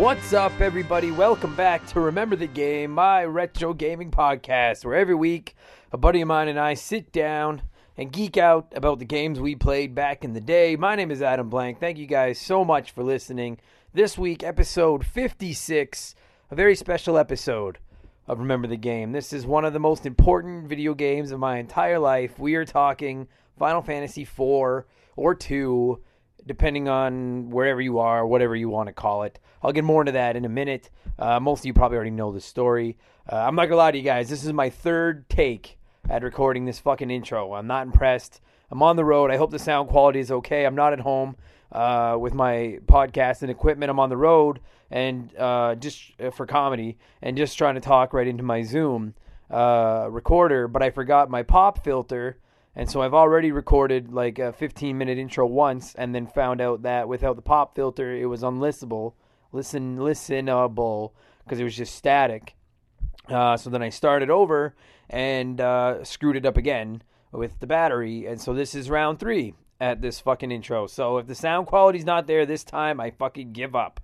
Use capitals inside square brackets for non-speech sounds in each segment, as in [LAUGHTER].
What's up, everybody? Welcome back to Remember the Game, my retro gaming podcast, where every week a buddy of mine and I sit down and geek out about the games we played back in the day. My name is Adam Blank. Thank you guys so much for listening. This week, episode 56, a very special episode of Remember the Game. This is one of the most important video games of my entire life. We are talking Final Fantasy 4 or 2 depending on wherever you are, whatever you want to call it. I'll get more into that in a minute. Uh, most of you probably already know the story. Uh, I'm not gonna lie to you guys. This is my third take at recording this fucking intro. I'm not impressed. I'm on the road. I hope the sound quality is okay. I'm not at home uh, with my podcast and equipment. I'm on the road and uh, just uh, for comedy and just trying to talk right into my Zoom uh, recorder. But I forgot my pop filter and so I've already recorded like a 15 minute intro once and then found out that without the pop filter it was unlistenable, listen listenable because it was just static. Uh, so then I started over and uh, screwed it up again with the battery. And so this is round three at this fucking intro. So if the sound quality's not there this time, I fucking give up.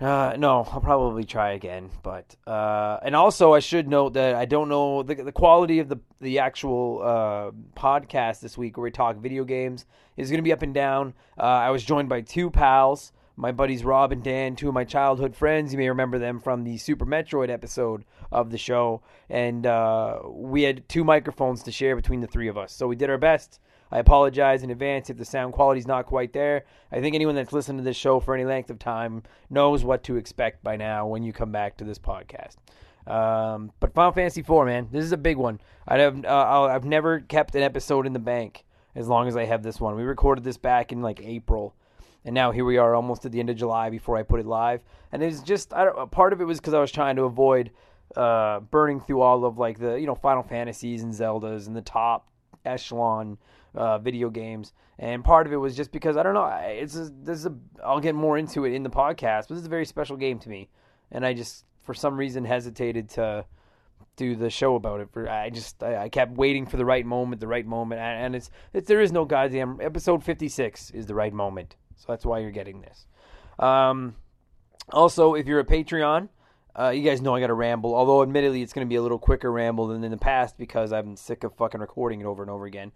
Uh, no, I'll probably try again. But uh, and also I should note that I don't know the the quality of the the actual uh, podcast this week where we talk video games is going to be up and down. Uh, I was joined by two pals, my buddies Rob and Dan, two of my childhood friends. You may remember them from the Super Metroid episode of the show, and uh, we had two microphones to share between the three of us. So we did our best I apologize in advance if the sound quality is not quite there. I think anyone that's listened to this show for any length of time knows what to expect by now when you come back to this podcast. Um, but Final Fantasy IV, man, this is a big one. I have uh, I've never kept an episode in the bank as long as I have this one. We recorded this back in like April, and now here we are, almost at the end of July before I put it live. And it's just I don't, part of it was because I was trying to avoid uh, burning through all of like the you know Final Fantasies and Zeldas and the top echelon uh, video games, and part of it was just because I don't know. It's a, this is a, I'll get more into it in the podcast, but this is a very special game to me, and I just for some reason hesitated to do the show about it. For I just I, I kept waiting for the right moment, the right moment, and, and it's, it's there is no goddamn episode fifty six is the right moment, so that's why you're getting this. Um, also, if you're a Patreon. Uh, you guys know I got to ramble, although admittedly it's going to be a little quicker ramble than in the past because I'm sick of fucking recording it over and over again.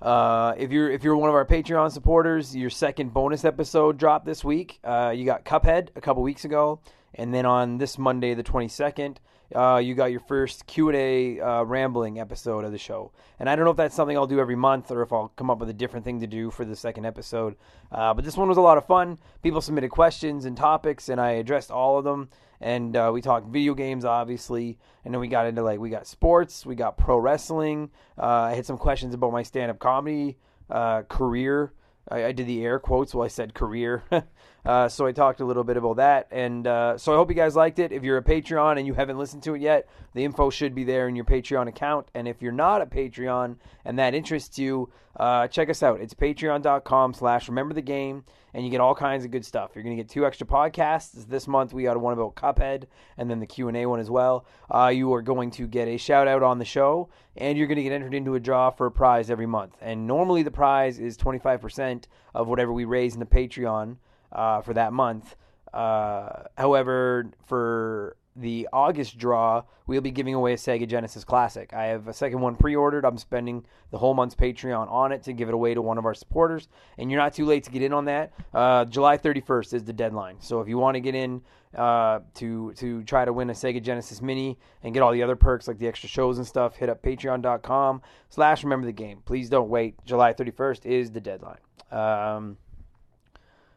Uh, if you're if you're one of our Patreon supporters, your second bonus episode dropped this week. Uh, you got Cuphead a couple weeks ago, and then on this Monday, the 22nd, uh, you got your first Q and A uh, rambling episode of the show. And I don't know if that's something I'll do every month or if I'll come up with a different thing to do for the second episode. Uh, but this one was a lot of fun. People submitted questions and topics, and I addressed all of them. And uh, we talked video games, obviously, and then we got into like we got sports, we got pro wrestling. Uh, I had some questions about my stand-up comedy uh, career. I, I, did the air quotes while I said career. [LAUGHS] uh, so I talked a little bit about that. And uh, so I hope you guys liked it. If you're a Patreon and you haven't listened to it yet, the info should be there in your Patreon account. And if you're not a Patreon and that interests you, uh, check us out. It's patreon.com slash remember the game and you get all kinds of good stuff. You're to get two extra podcasts. This month we got one about Cuphead and then the Q&A one as well. Uh, you are going to get a shout out on the show and you're to get entered into a draw for a prize every month. And normally the prize is 25% of whatever we raise in the Patreon uh, for that month. Uh, however, for the August draw, we'll be giving away a Sega Genesis Classic. I have a second one pre ordered. I'm spending the whole month's Patreon on it to give it away to one of our supporters. And you're not too late to get in on that. Uh, July 31st is the deadline. So if you want to get in uh, to, to try to win a Sega Genesis Mini and get all the other perks like the extra shows and stuff, hit up patreon.com slash remember the game. Please don't wait. July 31st is the deadline. Um,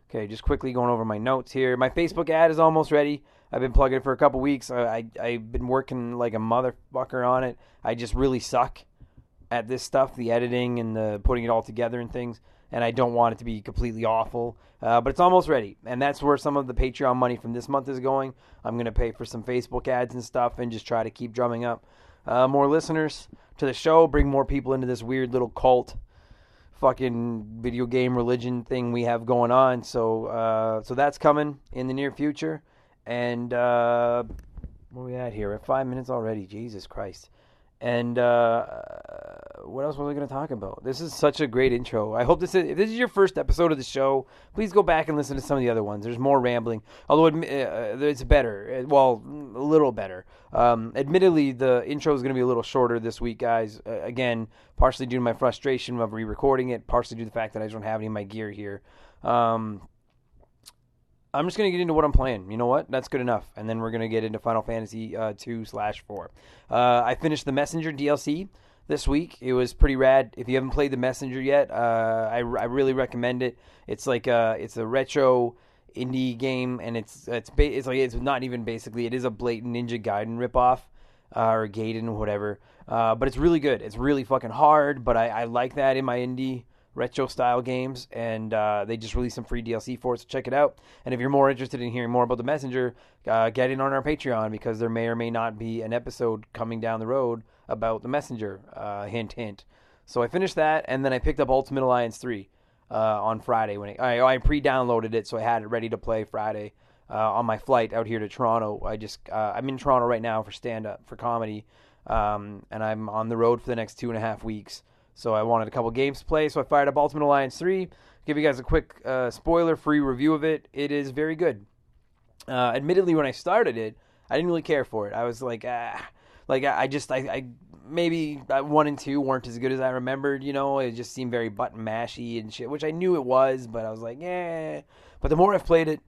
okay, just quickly going over my notes here. My Facebook ad is almost ready. I've been plugging it for a couple weeks. I, I have been working like a motherfucker on it. I just really suck at this stuff, the editing and the putting it all together and things. And I don't want it to be completely awful, uh, but it's almost ready. And that's where some of the Patreon money from this month is going. I'm going to pay for some Facebook ads and stuff, and just try to keep drumming up uh, more listeners to the show, bring more people into this weird little cult fucking video game religion thing we have going on. So uh, so that's coming in the near future. And uh, where we at here? At five minutes already. Jesus Christ. And uh, what else was I going to talk about? This is such a great intro. I hope this is, if this is your first episode of the show, please go back and listen to some of the other ones. There's more rambling, although uh, it's better. Well, a little better. Um, admittedly, the intro is going to be a little shorter this week, guys. Uh, again, partially due to my frustration of re-recording it, partially due to the fact that I don't have any of my gear here. Um, I'm just gonna get into what I'm playing. You know what? That's good enough. And then we're gonna get into Final Fantasy uh, two slash four. Uh, I finished the Messenger DLC this week. It was pretty rad. If you haven't played the Messenger yet, uh, I, I really recommend it. It's like a, uh, it's a retro indie game, and it's it's ba- it's like it's not even basically it is a blatant Ninja Gaiden ripoff uh, or Gaiden whatever. Uh, but it's really good. It's really fucking hard, but I, I like that in my indie retro style games, and uh, they just released some free DLC for it. So check it out. And if you're more interested in hearing more about the Messenger, uh, get in on our Patreon because there may or may not be an episode coming down the road about the Messenger. Uh, hint, hint. So I finished that, and then I picked up Ultimate Alliance three uh, on Friday when it, I, I pre-downloaded it, so I had it ready to play Friday. Uh, on my flight out here to Toronto, I just uh, I'm in Toronto right now for stand up for comedy, um, and I'm on the road for the next two and a half weeks. So I wanted a couple games to play, so I fired up Ultimate Alliance 3. Give you guys a quick uh, spoiler free review of it. It is very good. Uh, admittedly, when I started it, I didn't really care for it. I was like, ah, like I, just, I, I maybe one and two weren't as good as I remembered. You know, it just seemed very button mashy and shit, which I knew it was, but I was like, yeah. But the more I've played it,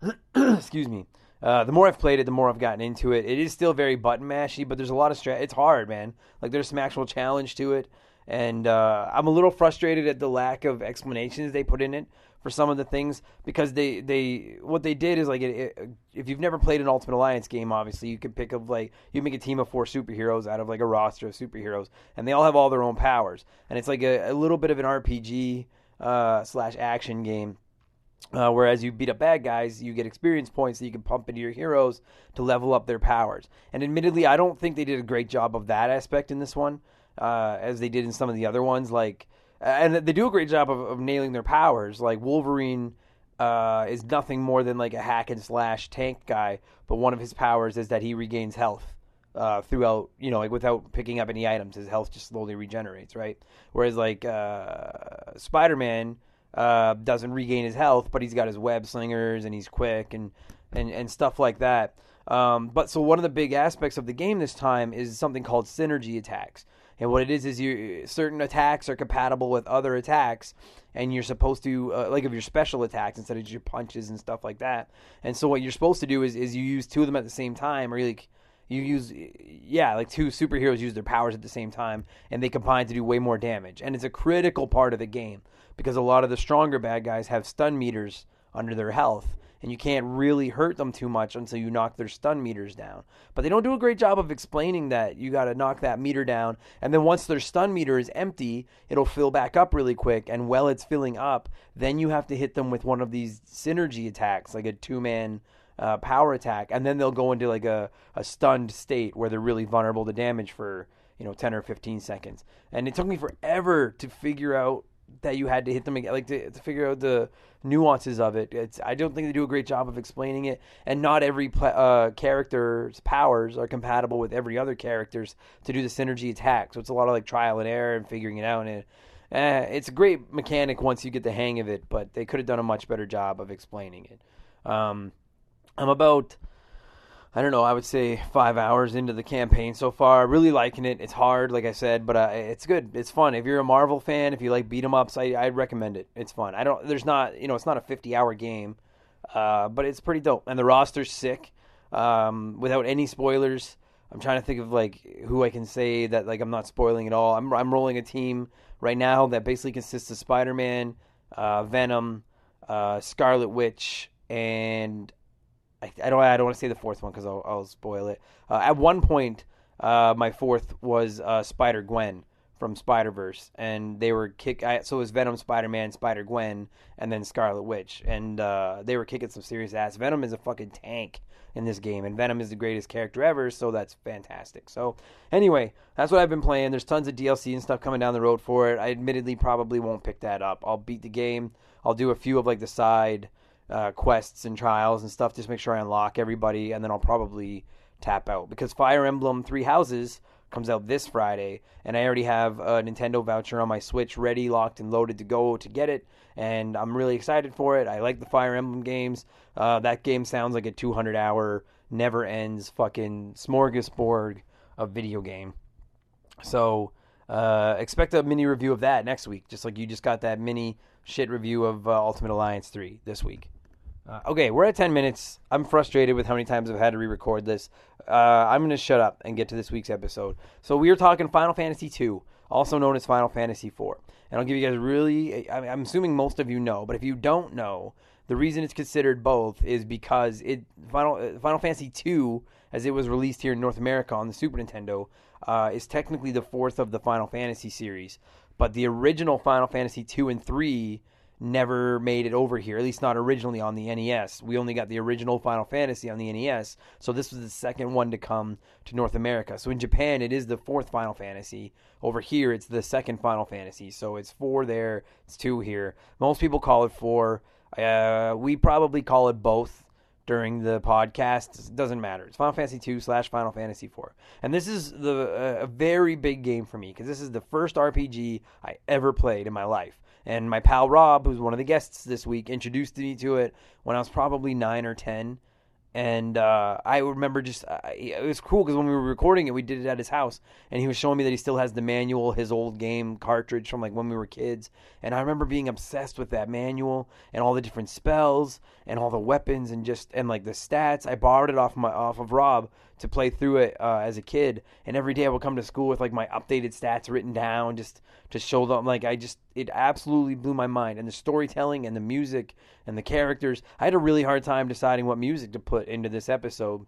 [CLEARS THROAT] excuse me, uh, the more I've played it, the more I've gotten into it. It is still very button mashy, but there's a lot of strat. It's hard, man. Like there's some actual challenge to it and uh, I'm a little frustrated at the lack of explanations they put in it for some of the things because they they what they did is like it, it, if you've never played an Ultimate Alliance game, obviously you could pick up like you make a team of four superheroes out of like a roster of superheroes, and they all have all their own powers, and it's like a, a little bit of an RPG uh, slash action game. Uh, whereas you beat up bad guys, you get experience points that you can pump into your heroes to level up their powers. And admittedly, I don't think they did a great job of that aspect in this one uh, as they did in some of the other ones. Like, and they do a great job of, of nailing their powers. Like Wolverine uh, is nothing more than like a hack and slash tank guy, but one of his powers is that he regains health. Uh, throughout, you know, like without picking up any items, his health just slowly regenerates, right? Whereas like uh, Spider Man uh, doesn't regain his health, but he's got his web slingers and he's quick and and and stuff like that. Um, but so one of the big aspects of the game this time is something called synergy attacks, And what it is is you certain attacks are compatible with other attacks, and you're supposed to uh, like of your special attacks instead of your punches and stuff like that. And so what you're supposed to do is is you use two of them at the same time, or like you use yeah like two superheroes use their powers at the same time and they combine to do way more damage and it's a critical part of the game because a lot of the stronger bad guys have stun meters under their health and you can't really hurt them too much until you knock their stun meters down. But they don't do a great job of explaining that. You got to knock that meter down, and then once their stun meter is empty, it'll fill back up really quick. And while it's filling up, then you have to hit them with one of these synergy attacks, like a two man. Uh, power attack, and then they'll go into like a, a stunned state where they're really vulnerable to damage for you know 10 or 15 seconds. And it took me forever to figure out that you had to hit them again, like to, to figure out the nuances of it. It's I don't think they do a great job of explaining it, and not every uh, character's powers are compatible with every other character's to do the synergy attack. So it's a lot of like trial and error and figuring it out. And uh, it's a great mechanic once you get the hang of it, but they could have done a much better job of explaining it. Um, I'm about I don't know, I would say five hours into the campaign so far. Really liking it. It's hard, like I said, but uh, it's good. It's fun. If you're a Marvel fan, if you like beat 'em ups, I, I'd recommend it. It's fun. I don't. There's not, you know, it's not a 50 hour game, uh, but it's pretty dope. And the roster's sick. Um, without any spoilers, I'm trying to think of like who I can say that like I'm not spoiling at all. I'm I'm rolling a team right now that basically consists of Spider-Man, uh, Venom, uh, Scarlet Witch, and I, I don't I don't want to say the fourth one because I'll, I'll spoil it. Uh, at one point, uh, my fourth was uh, Spider Gwen from Spider Verse, and they were kick. I, so it was Venom, Spider Man, Spider Gwen, and then Scarlet Witch, and uh, they were kicking some serious ass. Venom is a fucking tank in this game, and Venom is the greatest character ever, so that's fantastic. So anyway, that's what I've been playing. There's tons of DLC and stuff coming down the road for it. I admittedly probably won't pick that up. I'll beat the game. I'll do a few of like the side uh, quests and trials and stuff. Just make sure I unlock everybody, and then I'll probably tap out because Fire Emblem Three Houses comes out this Friday, and I already have a Nintendo voucher on my Switch ready, locked, and loaded to go to get it, and I'm really excited for it. I like the Fire Emblem games. Uh, that game sounds like a 200 hour, never ends fucking smorgasbord of video game. So uh, expect a mini review of that next week, just like you just got that mini shit review of uh, Ultimate Alliance 3 this week. Uh, okay, we're at 10 minutes. I'm frustrated with how many times I've had to re record this. Uh, I'm going to shut up and get to this week's episode. So, we are talking Final Fantasy II, also known as Final Fantasy IV. And I'll give you guys really, I'm assuming most of you know, but if you don't know, the reason it's considered both is because it Final uh, Final Fantasy II, as it was released here in North America on the Super Nintendo, uh, is technically the fourth of the Final Fantasy series. But the original Final Fantasy two and three never made it over here, at least not originally on the NES. We only got the original Final Fantasy on the NES, so this was the second one to come to North America. So in Japan, it is the fourth Final Fantasy. Over here, it's the second Final Fantasy. So it's four there, it's two here. Most people call it four. Uh, we probably call it both during the podcast. It doesn't matter. It's Final Fantasy two slash Final Fantasy four, and this is the uh, a very big game for me because this is the first RPG I ever played in my life. And my pal Rob, who's one of the guests this week, introduced me to it when I was probably nine or ten. And uh, I remember just uh, it was cool because when we were recording it, we did it at his house, and he was showing me that he still has the manual, his old game cartridge from like when we were kids. And I remember being obsessed with that manual and all the different spells and all the weapons and just and like the stats. I borrowed it off my off of Rob to play through it uh, as a kid, and every day I would come to school with like my updated stats written down, just to show them. Like I just, it absolutely blew my mind, and the storytelling and the music and the characters. I had a really hard time deciding what music to put into this episode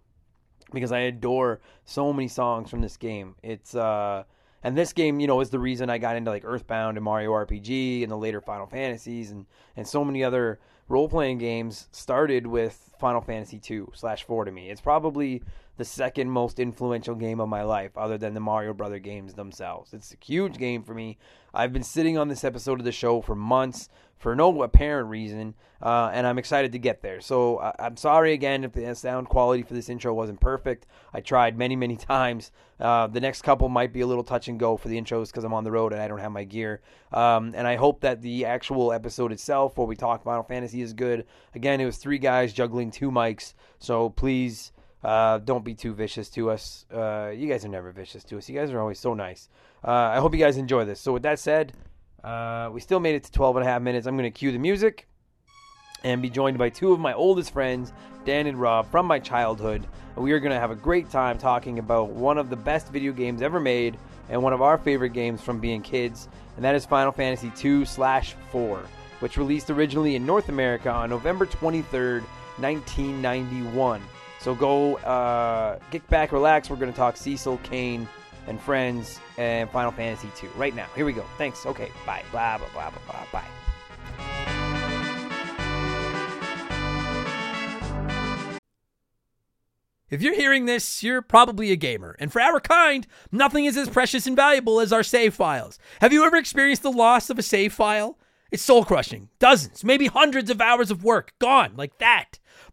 because I adore so many songs from this game. It's uh and this game, you know, is the reason I got into like Earthbound and Mario RPG and the later Final Fantasies and and so many other role playing games started with Final Fantasy two slash four to me. It's probably the second most influential game of my life, other than the Mario Brother games themselves. It's a huge game for me. I've been sitting on this episode of the show for months for no apparent reason, uh, and I'm excited to get there. So uh, I'm sorry again if the sound quality for this intro wasn't perfect. I tried many, many [LAUGHS] times. Uh, the next couple might be a little touch and go for the intros because I'm on the road and I don't have my gear. Um, and I hope that the actual episode itself, where we talk Final Fantasy, is good. Again, it was three guys juggling two mics, so please uh, don't be too vicious to us. Uh, you guys are never vicious to us. You guys are always so nice. uh, I hope you guys enjoy this. So with that said, uh, we still made it to 12 and a half minutes. I'm going to cue the music and be joined by two of my oldest friends, Dan and Rob, from my childhood. We are going to have a great time talking about one of the best video games ever made and one of our favorite games from being kids, and that is Final Fantasy II slash 4, which released originally in North America on November 23rd, 1991. So go uh, get back, relax. We're going to talk Cecil, Kain, and Friends, and Final Fantasy 2 right now. Here we go. Thanks. Okay. Bye. Blah, blah, blah, blah, blah. Bye. If you're hearing this, you're probably a gamer. And for our kind, nothing is as precious and valuable as our save files. Have you ever experienced the loss of a save file? It's soul crushing. Dozens, maybe hundreds of hours of work gone like that.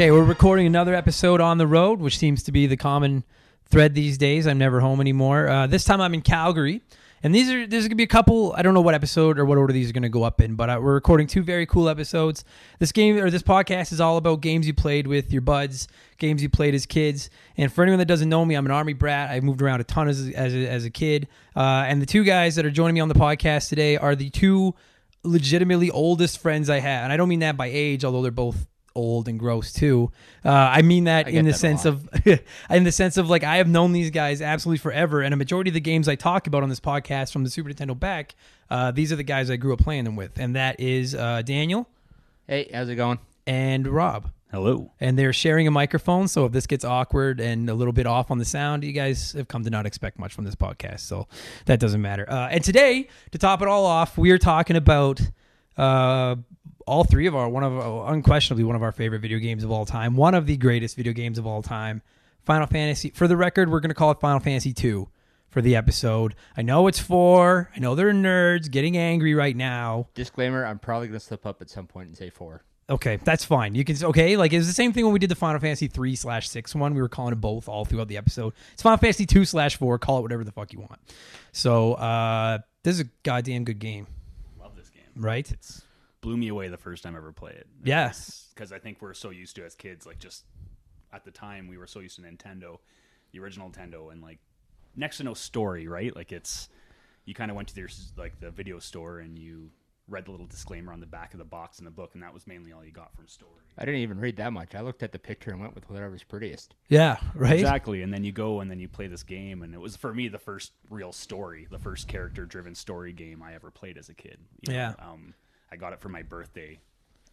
Okay, we're recording another episode on the road, which seems to be the common thread these days. I'm never home anymore. Uh, this time I'm in Calgary, and these are there's gonna be a couple. I don't know what episode or what order these are gonna go up in, but uh, we're recording two very cool episodes. This game or this podcast is all about games you played with your buds, games you played as kids. And for anyone that doesn't know me, I'm an army brat. I moved around a ton as as as a kid. Uh, and the two guys that are joining me on the podcast today are the two legitimately oldest friends I have, and I don't mean that by age, although they're both old and gross too. Uh, I mean that I in the that sense of [LAUGHS] in the sense of like I have known these guys absolutely forever, and a majority of the games I talk about on this podcast from the Super Nintendo back, uh, these are the guys I grew up playing them with, and that is uh, Daniel Hey, how's it going? and Rob. Hello. And they're sharing a microphone, so if this gets awkward and a little bit off on the sound, you guys have come to not expect much from this podcast, so that doesn't matter. Uh, and today, to top it all off, we are talking about uh, all three of our one of our, unquestionably one of our favorite video games of all time, one of the greatest video games of all time, Final Fantasy. For the record, we're going to call it Final Fantasy two for the episode. I know it's four. I know they're nerds getting angry right now. Disclaimer: I'm probably gonna slip up at some point and say four. Okay, that's fine. You can okay, like it's the same thing when we did the Final Fantasy three slash six one. We were calling it both all throughout the episode. It's Final Fantasy two slash four. Call it whatever the fuck you want. So uh, this is a goddamn good game. Right? It's blew me away the first time I ever played it. Yes, Because I think we're so used to as kids, like just at the time we were so used to Nintendo, the original Nintendo, and like next to no story, right? Like it's you kind of went to their like the video store and you read the little disclaimer on the back of the box in the book, and that was mainly all you got from story. I didn't even read that much. I looked at the picture and went with whatever's prettiest. Yeah, right. Exactly, and then you go and then you play this game, and it was for me the first real story, the first character-driven story game I ever played as a kid. you know? Yeah. um, I got it for my birthday,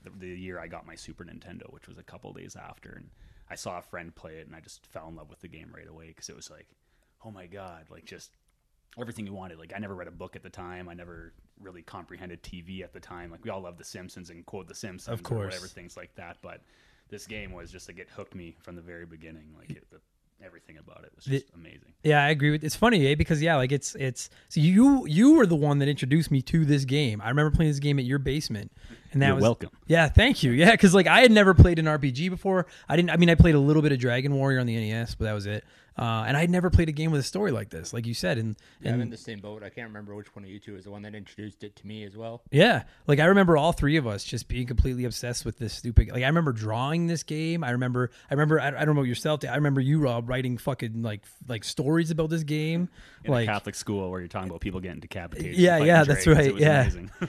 the, the year I got my Super Nintendo, which was a couple days after, and I saw a friend play it, and I just fell in love with the game right away because it was like, oh my god, like just everything you wanted. Like I never read a book at the time. I never really comprehended TV at the time. Like we all love The Simpsons and quote The Simpsons, Of or course. whatever things like that. But this game was just like it hooked me from the very beginning. Like it, the, everything about it was The- amazing. Yeah, I agree with. It's funny, eh? Because yeah, like it's it's. So you you were the one that introduced me to this game. I remember playing this game at your basement, and that You're was welcome. Yeah, thank you. Yeah, because like I had never played an RPG before. I didn't. I mean, I played a little bit of Dragon Warrior on the NES, but that was it. Uh, and I had never played a game with a story like this, like you said. And Yeah, I'm in the same boat. I can't remember which one of you two is the one that introduced it to me as well. yeah, like I remember all three of us just being completely obsessed with this stupid. Like I remember drawing this game. I remember. I remember. I, I don't know yourself. I remember you, Rob, writing fucking like like stories about this game. In like a Catholic school where you're talking about people getting decapitated. Yeah, yeah, that's dragons. right. It was Yeah.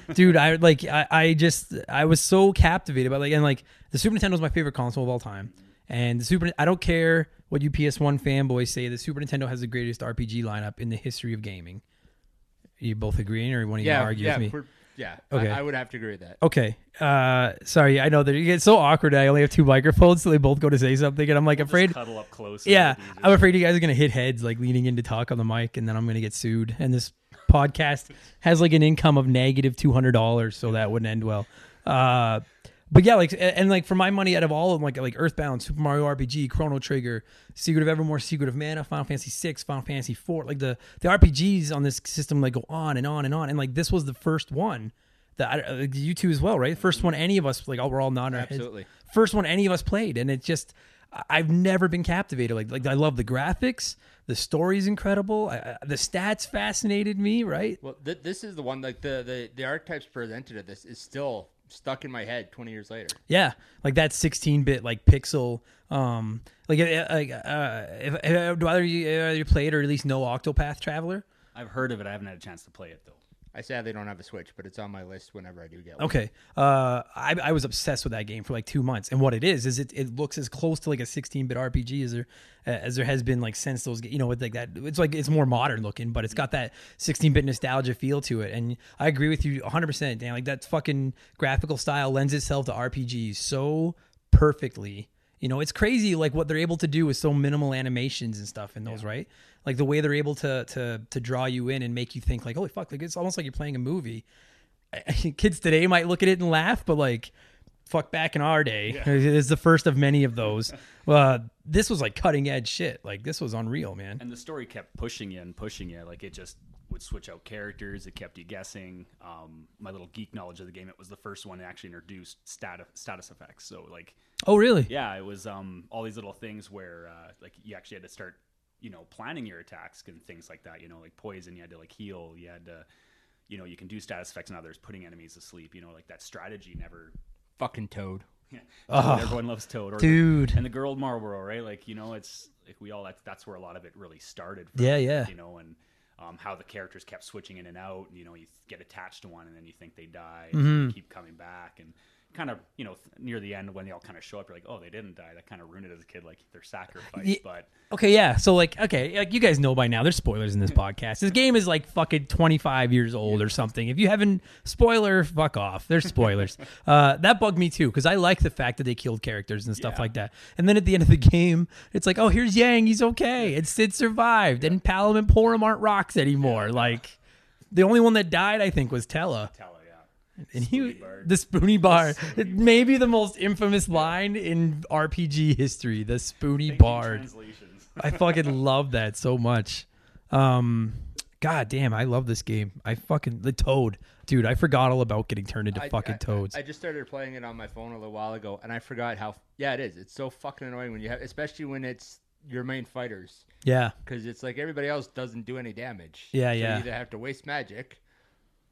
[LAUGHS] dude i [LAUGHS] like I, I just i was so captivated by like and like the super nintendo is my favorite console of all time and the super i don't care what you ps1 fanboys say the super nintendo has the greatest rpg lineup in the history of gaming you both agreeing or one of you Yeah, argue yeah, with me for- yeah. Okay. I, I would have to agree with that. okay uh sorry i know that it gets so awkward i only have two microphones so they both go to say something and i'm like Just afraid cuddle up close. yeah it'll be easier. i'm afraid you guys are gonna hit heads like leaning in to talk on the mic and then i'm gonna get sued and this podcast has like an income of negative $200 so that wouldn't end well uh but yeah like and, and, like for my money out of all of them like like earthbound super mario rpg chrono trigger secret of evermore secret of mana final fantasy 6 final fantasy 4 like the the rpgs on this system like go on and on and on. And like this was the first one that I, you two as well right? First one any of us like all we're all our Absolutely. first one any of us played. And it just I've never been captivated. Like like I love the graphics. The story's incredible. I, the stats fascinated me right? Well, th- this is the one like the, the the archetypes presented of this is still stuck in my head 20 years later. yeah like that 16-bit like pixel um like uh, like uh if, if, do either you, either you play it or at least know Octopath Traveler I've heard of it. I haven't had a chance to play it though. I sadly don't have a Switch, but it's on my list whenever I do get one. Okay. Uh, I, I was obsessed with that game for like two months, and what it is is it, it looks as close to like a 16-bit RPG as there as there has been like since those you know with like that it's like it's more modern looking, but it's got that 16-bit nostalgia feel to it. And I agree with you 100. percent Dan, like that fucking graphical style lends itself to RPGs so perfectly. You know, it's crazy like what they're able to do with so minimal animations and stuff in those, right? Like the way they're able to to to draw you in and make you think like, holy fuck, like it's almost like you're playing a movie. [LAUGHS] kids today might look at it and laugh, but like, fuck back in our day, [LAUGHS] it's the first of many of those. [LAUGHS] Uh, this was like cutting edge shit. Like this was unreal, man. And the story kept pushing you and pushing you. Like it just would switch out characters. It kept you guessing. Um, my little geek knowledge of the game, it was the first one that actually introduced status status effects. So like, Oh, really? yeah, it was um, all these little things where uh, like you actually had to start, you know, planning your attacks and things like that. You know, like poison, you had to like heal. You had to, you know, you can do status effects and others, putting enemies to sleep. You know, like that strategy never. Fucking Toad. [LAUGHS] Yeah, everyone loves Toad, or dude. and the girl Malboro, right? Like you know, it's like we all that's that's where a lot of it really started. From, Yeah, yeah. You know, and um, how the characters kept switching in and out. You know, you get attached to one, and then you think they die, and Mm-hmm. keep coming back, and kind of you know near the end when they all kind of show up, you're like, oh, they didn't die. That kind of ruined it as a kid, like their sacrifice. Ye- But Okay, yeah. So like, okay, like you guys know by now, there's spoilers in this [LAUGHS] podcast. This game is like fucking 25 years old or something. If you haven't spoiler, fuck off. There's spoilers. [LAUGHS] uh, that bugged me too because I like the fact that they killed characters and stuff Yeah. like that. And then at the end of the game, it's like, oh, here's Yang, he's okay, and Cid survived, and Palom and Porom aren't rocks anymore. Like, the only one that died, I think, was Tellah. Tellah, yeah. And he, bar. the spoony bar, [LAUGHS] maybe the most infamous line in RPG history, the spoony Thank you, bard. [LAUGHS] I fucking love that so much. Um, God damn, I love this game. I fucking the Toad, dude. I forgot all about getting turned into I- fucking I- toads. I, just started playing it on my phone a little while ago, and I forgot how. Yeah, it is. It's so fucking annoying when you have, especially when it's your main fighters, yeah, because it's like everybody else doesn't do any damage. Yeah, so yeah. You either have to waste magic,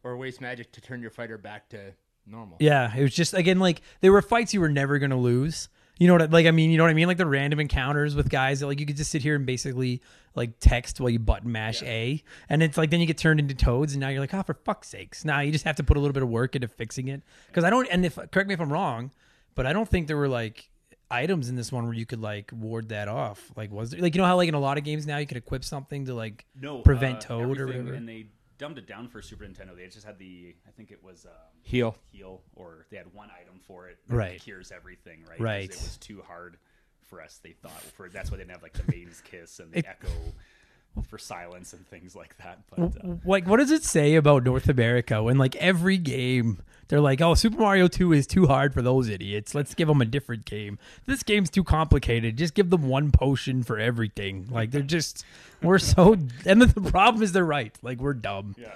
or waste magic to turn your fighter back to normal. yeah. It was just again like there were fights you were never gonna lose. You know what? I- Like I mean, you know what I mean? Like the random encounters with guys that like you could just sit here and basically like text while you button mash A, and it's like then you get turned into toads, and now you're like, oh, for fuck's sakes! Now you just have to put a little bit of work into fixing it. Because I don't, and if correct me if I'm wrong, but I don't think there were like items in this one where you could like ward that off. Like was there like you know how like in a lot of games now you could equip something to like No, prevent uh, Toad or whatever. And they dumbed it down for Super Nintendo. They just had the, I think it was um, Heal. heal, or they had one item for it. Right. cures everything, Right, Right. It was too hard for us. They thought for that's why they didn't have like the maiden's kiss and the echo for silence and things like that. But uh, like what does it say about North America when like every game they're like, "Oh, Super Mario 2 is too hard for those idiots. Let's give them a different game. This game's too complicated. Just give them one potion for everything." Like they're just we're so [LAUGHS] and the, the problem is they're right. Like we're dumb. yeah,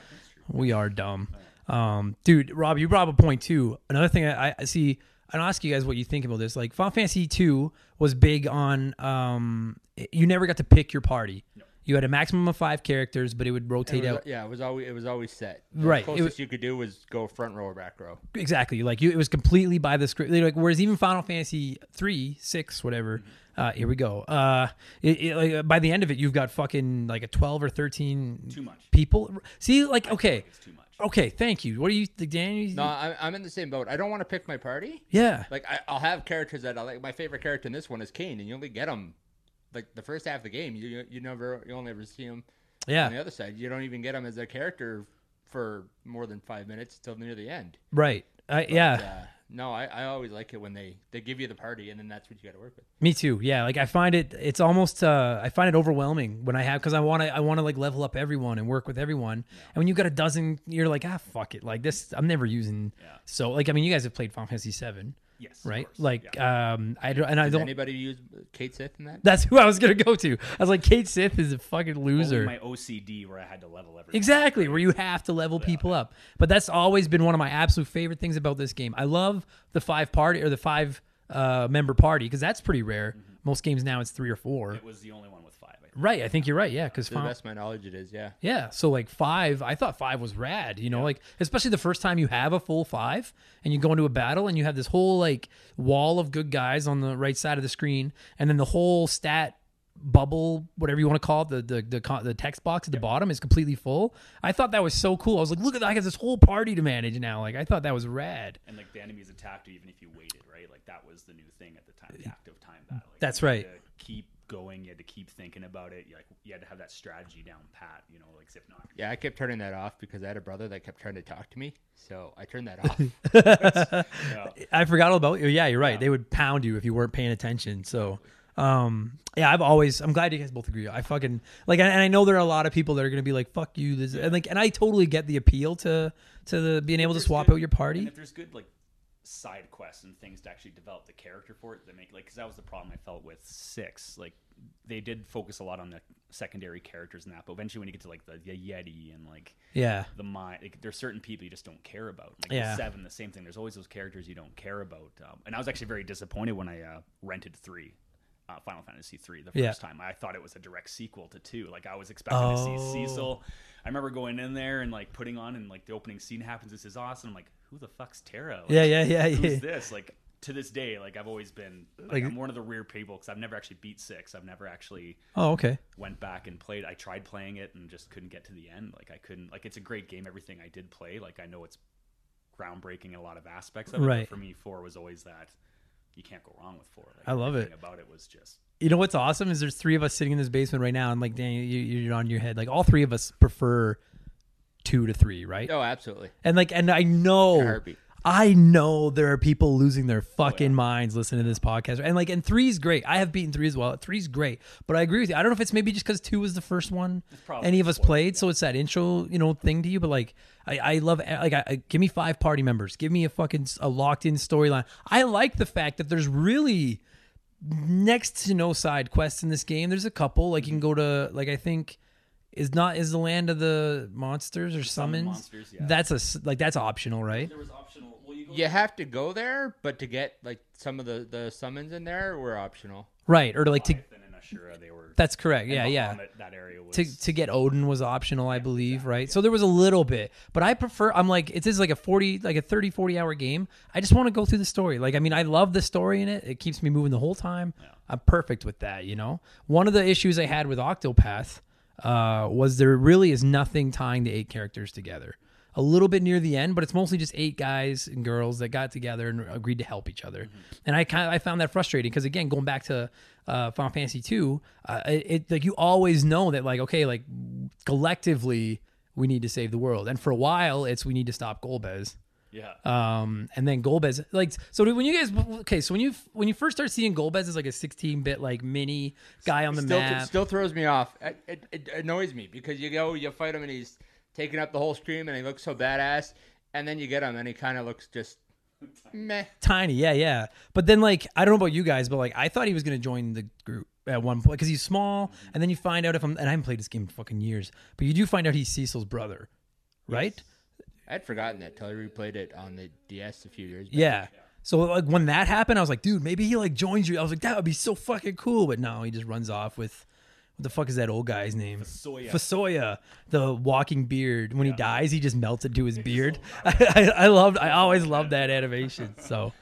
We are dumb. Um, dude, Rob, you brought up a point too. Another thing I, I see, I'll ask you guys what you think about this. Like Final Fantasy two was big on um, you never got to pick your party. You had a maximum of five characters, but it would It rotate was- out. yeah, it was always it was always set. The Right, it Closest was- you could do was go front row or back row. Exactly. Like you, it was completely by the script. Like whereas even Final Fantasy three, six, whatever. Uh, here we go. Uh, it, it, like, by the end of it, you've got fucking like a twelve or thirteen Too much. people. See, like okay, it's too much. okay. Thank you. What are you, think, Dan? you- No, I'm, I'm in the same boat. I don't want to pick my party. yeah. Like I, I'll have characters that I like. My favorite character in this one is Kain, and you only get him like the first half of the game. You you, never you only ever see him on the other side. You don't even get him as a character for more than five minutes till near the end. Right. Uh, yeah. Uh, no, I, I always like it when they they give you the party, and then that's what you got to work with. Me too. Yeah, like I find it it's almost uh I find it overwhelming when I have cuz I want to I want to like level up everyone and work with everyone. And when you got a dozen you're like, "Ah, fuck it. Like this I'm never using." Yeah. So like I mean, you guys have played Final Fantasy 7, Yes, right? Like Yeah. um I don't and I Does don't anybody use Cait Sith in that? That's who I was going to go to. I was like, "Cait Sith is a fucking Only loser." my OCD where I had to level everything. Exactly, where you have to level people up. But that's always been one of my absolute favorite things about this game. I love the five party or the five uh, member party because that's pretty rare. Most games now it's three or four. It was the only one with five. I think. Right, I think you're right. Yeah, because To the best of my knowledge, it is. Yeah. yeah, so like five, I thought five was rad. You know, like especially the first time you have a full five and you go into a battle and you have this whole like wall of good guys on the right side of the screen, and then the whole stat bubble, whatever you want to call it, the the the, the text box at the bottom is completely full. I thought that was so cool. I was like, look at that, I have this whole party to manage now. Like I thought that was rad. And like the enemies attacked you even if you waited, right? Like that was the new thing at the time, the active time battle. Like, That's right. to keep going. You had to keep thinking about it. You, like you had to have that strategy down pat. You know, like if not, Yeah, I kept turning that off because I had a brother that kept trying to talk to me, so I turned that off. [LAUGHS] yeah. I forgot all about you. Yeah, you're right. They would pound you if you weren't paying attention. So, um, yeah, I've always. I'm glad you guys both agree. I fucking like, and I know there are a lot of people that are gonna be like, "Fuck you," this, and like, and I totally get the appeal to to the being able to swap good- out your party. And if there's good like side quests and things to actually develop the character for it, that make like because that was the problem I felt with six. Like they did focus a lot on the secondary characters in that, but eventually when you get to like the, the Yeti and like Yeah, the mind, like, there's certain people you just don't care about. Like Yeah. seven, the same thing. There's always those characters you don't care about. Um, and I was actually very disappointed when I uh, rented three. Uh, Final Fantasy three the first Yeah. time. I thought it was a direct sequel to two. Like I was expecting Oh. to see Cecil. I remember going in there and like putting on and like the opening scene happens. This is awesome. I'm like, who the fuck's Terra? Like, yeah, yeah, yeah, yeah. Who's [LAUGHS] this? Like to this day, like I've always been like, Like- I'm one of the weird people because I've never actually beat six. I've never actually Oh, okay. went back and played. I tried playing it and just couldn't get to the end. Like I couldn't. Like it's a great game. Everything I did play, like I know it's groundbreaking in a lot of aspects of it. Right. But for me, four was always that you can't go wrong with four. Like, I love it. About it was just You know what's awesome is there's three of us sitting in this basement right now, and like Dan, you, you're on your head. Like all three of us prefer two to three, right? oh, absolutely. And like, and I know, Heartbeat. I know there are people losing their fucking minds listening to this podcast. And like, and three's great. I have beaten three as well. Three's great, but I agree with you. I don't know if it's maybe just because two was the first one any of us played, so it's that intro, you know, thing to you. But like, I, I love like, I, I, give me five party members, give me a fucking a locked in storyline. I like the fact that there's really next to no side quests in this game. There's a couple like you can go to like I think is not is the land of the monsters or Summon summons. monsters, yeah. That's a s- like that's optional, right? there was optional. Well, you go You have to go there, but to get like some of the the summons in there were optional. Right, or to like to Leviathan and Ashura, they were. that's correct. and Yeah, yeah. Bahamut, That area was. To, to get Odin was optional, I believe, right? So there was a little bit, but I prefer I'm like it is like a 40 like a 30 40 hour game. I just want to go through the story. Like I mean, I love the story in it. It keeps me moving the whole time. I'm perfect with that, you know. One of the issues I had with Octopath uh, was there really is nothing tying the eight characters together. A little bit near the end, but it's mostly just eight guys and girls that got together and agreed to help each other. And I kind of I found that frustrating because again, going back to uh, Final Fantasy two, uh, it, it like you always know that like okay, like collectively we need to save the world, and for a while it's we need to stop Golbez. Yeah. Um, and then Golbez, like, so when you guys, okay, so when you when you first start seeing Golbez as like a 16 bit like mini guy on the still, map, still throws me off. It, it, it annoys me because you go, you fight him, and he's taking up the whole stream, and he looks so badass. And then you get him, and he kind of looks just [LAUGHS] meh. tiny, yeah, yeah. But then like I don't know about you guys, but like I thought he was gonna join the group at one point because he's small, and then you find out if I'm and I haven't played this game in fucking years, but you do find out he's Cecil's brother, right? I'd forgotten that till I replayed it on the DS a few years back. Yeah. So like when that happened, I was like, dude, maybe he like joins you. I was like, that would be so fucking cool. But no, he just runs off with what the fuck is that old guy's name? Fasoya. Fasoya, the walking beard. When he dies, he just melts into his [LAUGHS] beard. [LAUGHS] [LAUGHS] I, I loved. I always loved that animation. So,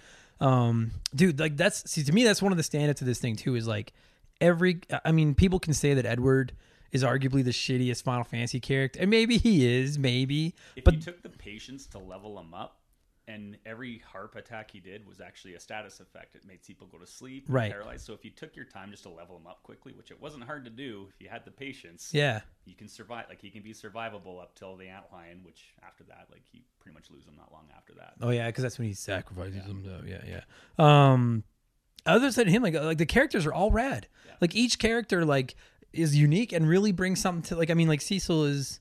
um, dude, like that's see to me that's one of the standouts of this thing too. Is like every. I mean, people can say that Edward is arguably the shittiest Final Fantasy character, and maybe he is, maybe. If but you took the patience to level him up, and every harp attack he did was actually a status effect. It made people go to sleep, Right. Paralyzed. So if you took your time just to level him up quickly, which it wasn't hard to do, if you had the patience, yeah, you can survive. Like he can be survivable up till the antlion, which after that, like you pretty much lose him not long after that. Oh yeah, because that's when he sacrifices them. Though. Yeah, yeah. Um, other than him, like like the characters are all rad. Like each character like is unique and really brings something to. Like I mean, like Cecil is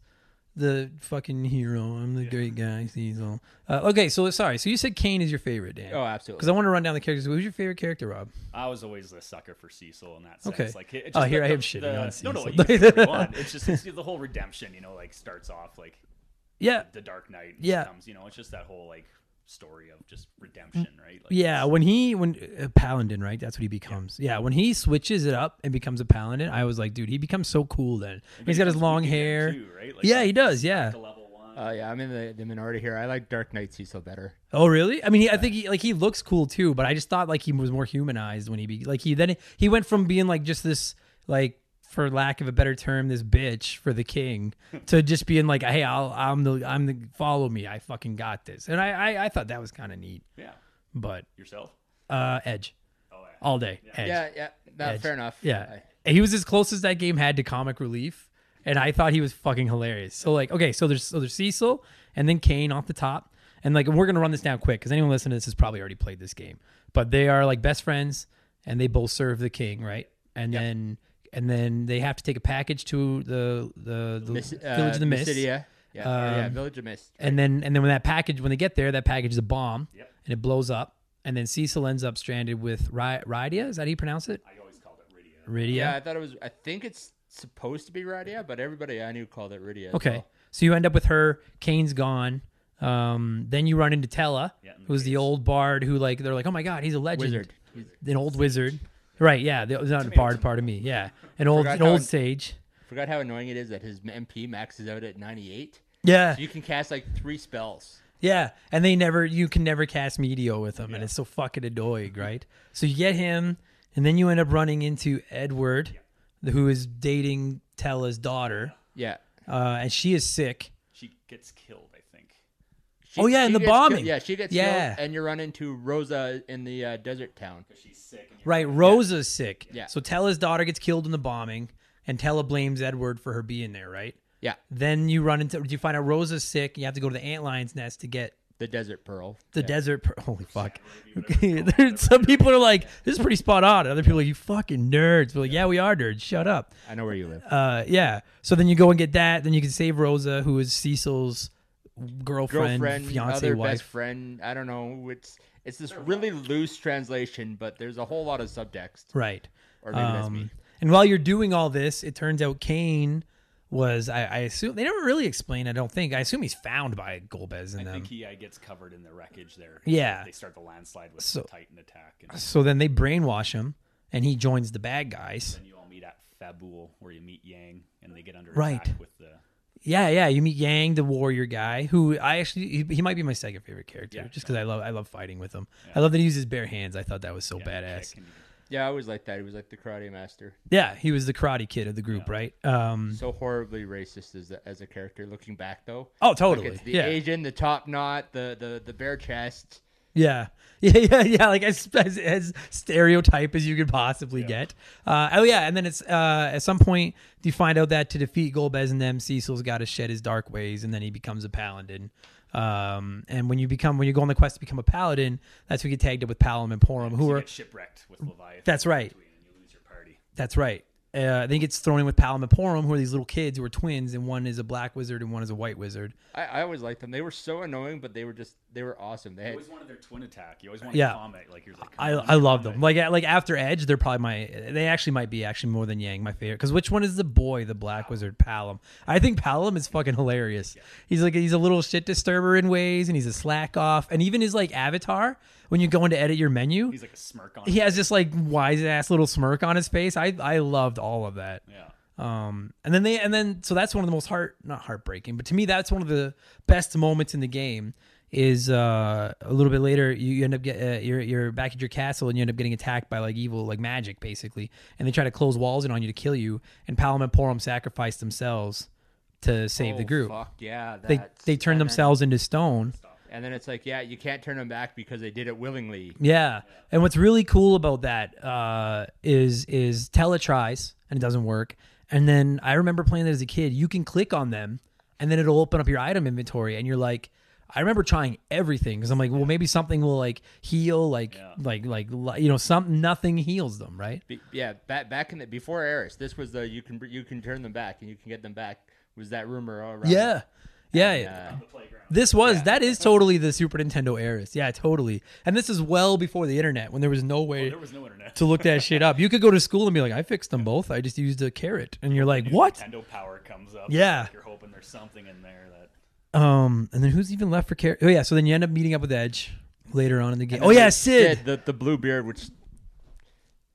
the fucking hero. I'm the great guy, Cecil. Uh, okay, so sorry. So you said Kain is your favorite, Dan? Oh, absolutely. Because I want to run down the characters. Who's your favorite character, Rob? I was always a sucker for Cecil in that sense. Okay. Like, it, Oh, just here the- I am the- shitting the- on No, no, Cecil. you can [LAUGHS] do whatever you want. It's just it's the whole redemption. You know, like starts off like Yeah, the Dark Knight. Yeah. Comes, you know, it's just that whole like story of just redemption, right? Like, Yeah, when he when uh, Paladin, right? That's what he becomes. Yeah. when he switches it up and becomes a Paladin, I was like, dude, he becomes so cool. Then And he's got his long hair. too, right? Like, Yeah, like, he does. Yeah. to level one. Uh, yeah, I'm in the, the minority here. I like Dark Knight Cecil better. Oh, really? I mean, he, I think he like he looks cool too, but I just thought like he was more humanized when he be like he then he went from being like just this like for lack of a better term this bitch for the king to just being like hey I'll I'm the I'm the follow me I fucking got this and I I, I thought that was kind of neat yeah. but Yourself. uh Edge Oh, yeah. all day Edge Yeah, yeah, that, Edge. fair enough. Yeah. I- he was as close as that game had to comic relief, and I thought he was fucking hilarious. So like, okay, so there's so there's Cecil, and then Kain off the top, and like we're gonna run this down quick because anyone listening to this has probably already played this game, but they are like best friends, and they both serve the king, right? And then and then they have to take a package to the the, the Miss, uh, village of the mist. Mysidia. Yeah, or yeah, Um, Village of Mist. And then and then when that package when they get there, that package is a bomb, Yep. and it blows up. And then Cecil ends up stranded with Ry- Rydia. Is that how you pronounce it? I always called it Rydia. Rydia. yeah, I thought it was. I think it's supposed to be Rydia, but everybody I knew called it Rydia. Okay. well. So you end up with her. Kain's gone. Um, then you run into Tellah, Yeah, in the who's the old bard who like they're like, oh my god, he's a legend, Wizard. He's- an old wizard. Right? Yeah, the, not a bard, part of me. Yeah, an old, Forgot an how old sage. Forgot how annoying it is that his MP maxes out at 98. Yeah, So you can cast like three spells. yeah, and they never, you can never cast Meteo with him, and it's so fucking annoying, right? So you get him, and then you end up running into Edward, who is dating Tellah's daughter, Yeah. uh, and she is sick. She gets killed. She- Oh, yeah, in the gets killed- bombing. Yeah, she gets Yeah. killed, and you run into Rosa in the uh, desert town. She's sick. Right, Rosa's sick. Yeah. So Tellah's daughter gets killed in the bombing, and Tellah blames Edward for her being there. Right. Yeah, Then you run into. You find out Rosa's sick. You have to go to the antlion's nest to get the desert pearl. the Yeah. desert. Per- Holy fuck! [LAUGHS] Some people are like, "This is pretty spot on." Other people are like, "You fucking nerds." We're like, "Yeah, we are nerds. Shut up." I know where you live. Uh, yeah. So then you go and get that. Then you can save Rosa, who is Cecil's girlfriend, Girlfriend, fiance, other wife. best friend. I don't know. It's it's this really loose translation, but there's a whole lot of subtext. Right. Or maybe that's me. Um, And while you're doing all this, it turns out Kain was I, I assume they never really explain. I don't think. I assume he's found by Golbez and I them. think he uh, gets covered in the wreckage there. Yeah. They start the landslide with So- the Titan attack. And so then they brainwash him, and he joins the bad guys. then you all meet at Fabul, where you meet Yang, and they get under Right. attack with the. Yeah, yeah. You meet Yang, the warrior guy, who I actually he, he might be my second favorite character, Yeah. just because I love I love fighting with him. I love that he uses bare hands. I thought that was so badass. Yeah, I always liked that. He was like the karate master. Yeah, he was the karate kid of the group, right? Um, So horribly racist as a, as a character. Looking back though, oh, like totally. it's the yeah, Asian, the top knot, the the the bare chest. Yeah. [LAUGHS] Yeah, yeah, yeah. Like as, as, as stereotype as you could possibly get. Uh, oh yeah, and then it's uh, at some point you find out that to defeat Golbez and them, Cecil's got to shed his dark ways, and then he becomes a paladin. Um, and when you become when you go on the quest to become a paladin, that's when you get tagged up with Palom and Porom, who you are get shipwrecked with Leviathan. That's right. And you lose your party. that's right. Uh, I think it's thrown in with Palom and Porom, who are these little kids who are twins, and one is a black wizard and one is a white wizard. I, I always liked them. They were so annoying, but they were just they were awesome. They had, always wanted their twin attack. You always wanted Yeah. Comet. Like you're like, I I love them. Like like after Edge, they're probably my. They actually might be actually more than Yang my favorite. Because which one is the boy, the Black Wizard, Palom? I think Palom is fucking hilarious. He's like he's a little shit disturber in ways, and he's a slack off. And even his like avatar, when you go in to edit your menu, He's like a smirk on. he has this like wise ass little smirk on his face. I I loved all of that. Yeah. Um, and then they, and then, so that's one of the most heart, not heartbreaking, but to me, that's one of the best moments in the game. Is uh, a little bit later, you, you end up get uh, you're you're back at your castle and you end up getting attacked by like evil like magic basically, and they try to close walls in on you to kill you. And Palom and Porom sacrifice themselves to save oh, the group. Fuck yeah, They they turn themselves into stone. And then it's like, yeah, you can't turn them back because they did it willingly. Yeah. And what's really cool about that uh, is is Tellah tries and it doesn't work. And then I remember playing that as a kid. You can click on them, and then it'll open up your item inventory, and you're like. I remember trying everything because I'm like, well, maybe something will like heal, like, Yeah. like, like, li- you know, something. nothing heals them, right? Be, yeah, back back in the before Eris, this was the you can you can turn them back and you can get them back. Was that rumor all around? Yeah, yeah. yeah. Uh, This was that is totally the Super Nintendo eras. Yeah, totally. And this is well before the internet when there was no way There was no internet. to look that shit up. You could go to school and be like, I fixed them both. I just used a carrot. And you're like, Your what? Nintendo Power comes up. Yeah. Like you're hoping there's something in there that. Um, and then who's even left for carrot? Oh yeah, so then you end up meeting up with Edge later on in the game. Oh yeah, Cid. the the blue beard, which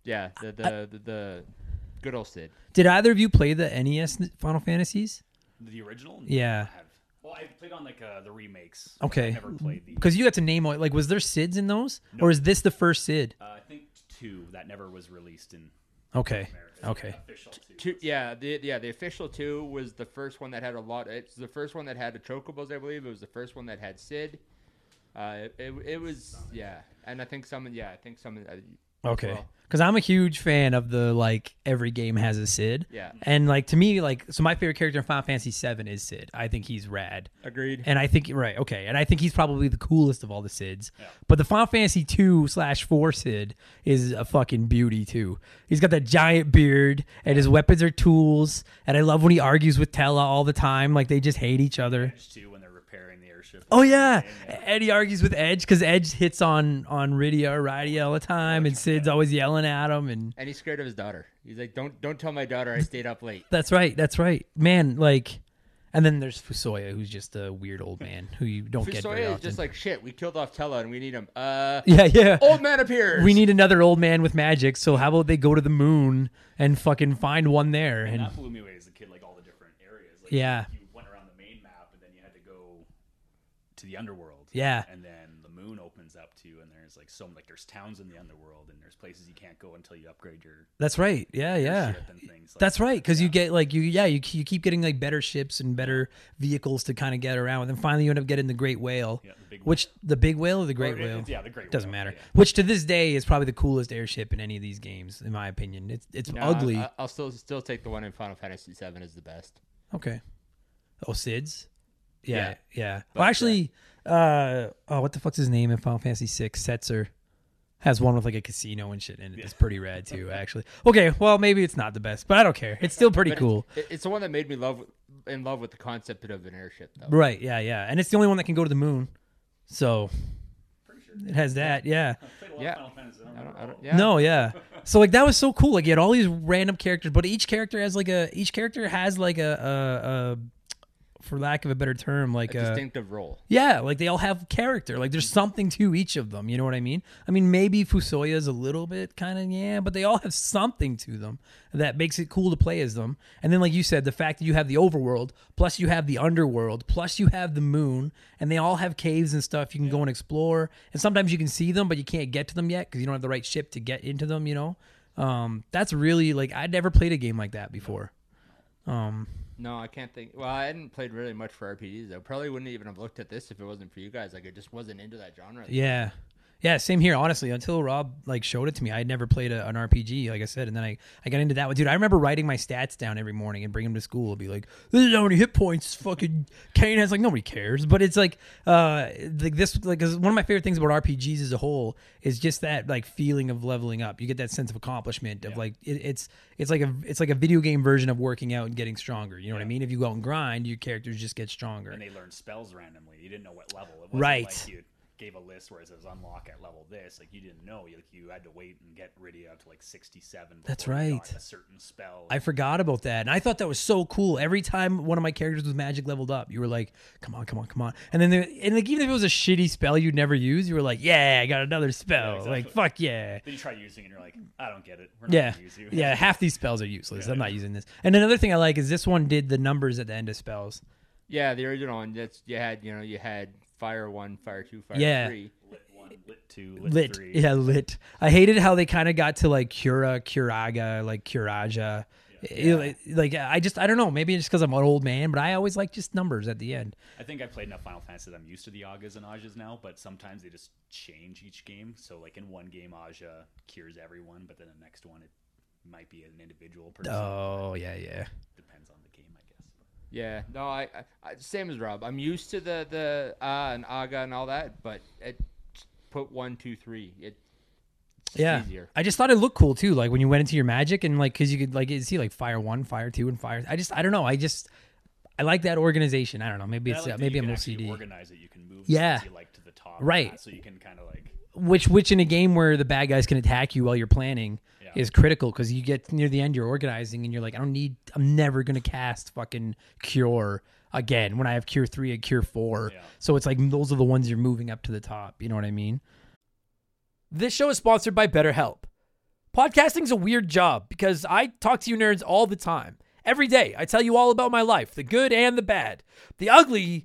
yeah, the the, the the good old Cid. Did either of you play the NES Final Fantasies? The original? No, Yeah. I. Well, I played on like uh, the remakes. Okay. I never played the. Because you got to name all- like, was there Cids in those, or is this the first Cid? Uh, I think two that never was released in Okay, America. okay. Official two. Two, yeah, the yeah the official two was the first one that had a lot. It's the first one that had the chocobos, I believe. It was the first one that had Cid. Uh, it, it, it was yeah, and I think some yeah I think some uh, Okay. well. Because I'm a huge fan of the like every game has a Cid. Yeah. And like to me, like so my favorite character in Final Fantasy VII is Cid. I think he's rad. agreed. And I think right, okay, and I think he's probably the coolest of all the Cids. Yeah. But the Final Fantasy two slash four Cid is a fucking beauty too. He's got that giant beard, and his weapons are tools. And I love when he argues with Tellah all the time, like they just hate each other. Two when they're repairing the airship. Oh yeah, Eddie argues with Edge because Edge hits on on Rydia or Rydia all the time, and Cid's always yelling at him. And And he's scared of his daughter. He's like, don't don't tell my daughter I stayed up late. that's right, that's right, man. Like, and then there's Fusoya, who's just a weird old man who you don't get very Fusoya is often. just like shit. We killed off Tellah and we need him. Uh, [LAUGHS] yeah, yeah. old man appears. We need another old man with magic. So how about they go to the moon and fucking find one there? And And that blew me away as a kid, like all the different areas. Like, Yeah. You went around the main map, and then you had to go to the underworld. Yeah. And then the moon opens up too, and there's like so like there's towns in the underworld, and there's places you can't go until you upgrade your that's right. Yeah, yeah. ship and things. Like That's that. right, because you get like you, yeah, you, you keep getting like better ships and better vehicles to kind of get around, and then finally you end up getting the Great Whale, Yeah, the big which the big whale or the Great Or it- Whale, yeah, the Great doesn't Whale, matter. yeah. Which to this day is probably the coolest airship in any of these games, in my opinion. It's it's No, ugly. I, will still still take the one in Final Fantasy VII as the best. okay. Oh, Cid's. Yeah, Yeah. yeah. But, well, actually, uh, oh, what the fuck's his name in Final Fantasy Six? Setzer has one with like a casino and shit in it. It's pretty rad too, actually. Okay, well maybe it's not the best, but I don't care. It's still pretty cool. It's, it's the one that made me love in love with the concept of an airship, though. Right? Yeah, yeah. And it's the only one that can go to the moon, so it has that. Yeah. [LAUGHS] Played a lot of Yeah. Final Fantasy, I don't I don't, I remember don't, yeah. No, yeah. So like that was so cool. Like you had all these random characters, but each character has like a each character has like a a, a for lack of a better term, like a distinctive role. yeah, like they all have character. Like there's something to each of them. You know what I mean? I mean maybe Fusoya is a little bit kind of yeah, but they all have something to them that makes it cool to play as them. And then like you said, the fact that you have the overworld, plus you have the underworld, plus you have the moon, and they all have caves and stuff you can go and explore. And sometimes you can see them, but you can't get to them yet because you don't have the right ship to get into them. You know, um, that's really like I'd never played a game like that before. Um, No, I can't think. Well, I hadn't played really much for RPGs. I probably wouldn't even have looked at this if it wasn't for you guys. Like, I just wasn't into that genre. Yeah. Yeah, same here. Honestly, until Rob like showed it to me, I had never played a, an RPG, like I said, and then I, I got into that one. Dude, I remember writing my stats down every morning and bring them to school. and be like, "This is how many hit points fucking Kain has." Like nobody cares, but it's like, uh, like this, like 'cause one of my favorite things about RPGs as a whole is just that like feeling of leveling up. You get that sense of accomplishment of like it, it's it's like a it's like a video game version of working out and getting stronger. You know what I mean? If you go out and grind, your characters just get stronger. and they learn spells randomly. You didn't know what level. It wasn't Right. Like gave a list where it says unlock at level this. Like you didn't know. You, like, you had to wait and get Riddy up to like sixty-seven. That's before you right. got A certain spell. I forgot about that. And I thought that was so cool. Every time one of my characters was magic leveled up, you were like, come on, come on, come on. And then, there, and like, even if it was a shitty spell you'd never use, you were like, yeah, I got another spell. exactly. Like, fuck yeah. then you try using it, and you're like, I don't get it. We're not Yeah. gonna use you. Yeah, half these spells are useless. I'm not using this. And another thing I like is this one did the numbers at the end of spells. Yeah, the original one. That's you had. You know, you had fire one, fire two, fire Yeah. three. lit one, lit two, lit, Lit. three. Yeah, lit. I hated how they kind of got to like Cura, Curaga, like Curaja. It- like- like I just I don't know maybe it's because I'm an old man but I always like just numbers at the end I think I've played enough Final Fantasy that I'm used to the Agas and Ajas now, but sometimes they just change each game. So like in one game, Aja cures everyone, but then the next one it might be an individual person. oh yeah yeah Depends on the game, I guess. Yeah, no, I, I, I same as Rob. I'm used to the the uh and aga and all that, but it put one, two, three. It it's yeah easier. I just thought it looked cool too like when you went into your magic and like because you could like see like fire one fire two and fire I just I don't know I just I like that organization I don't know maybe And it's like uh, maybe you I'm can actually OCD Organize it. You can move. Yeah. You like to the top. Right. that, So you can kind of like. which which in a game where the bad guys can attack you while you're planning Yeah. Is critical because you get near the end you're organizing and you're like I don't need I'm never gonna cast fucking cure again when I have cure three and cure four Yeah. so it's like those are the ones you're moving up to the top you know what I mean This show is sponsored by BetterHelp. Podcasting's a weird job because I talk to you nerds all the time. Every day, I tell you all about my life, the good and the bad. The ugly,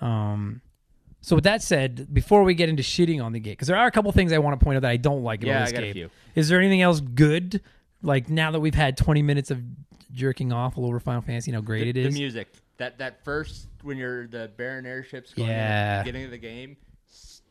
Um, so with that said, before we get into shitting on the game, because there are a couple things I want to point out that I don't like about Yeah, this I got a game. few. Is there anything else good? Like now that we've had 20 minutes of jerking off all over Final Fantasy, and how great the, it is. the music. That that first when you're the Baron airships going in Yeah. the beginning of the game,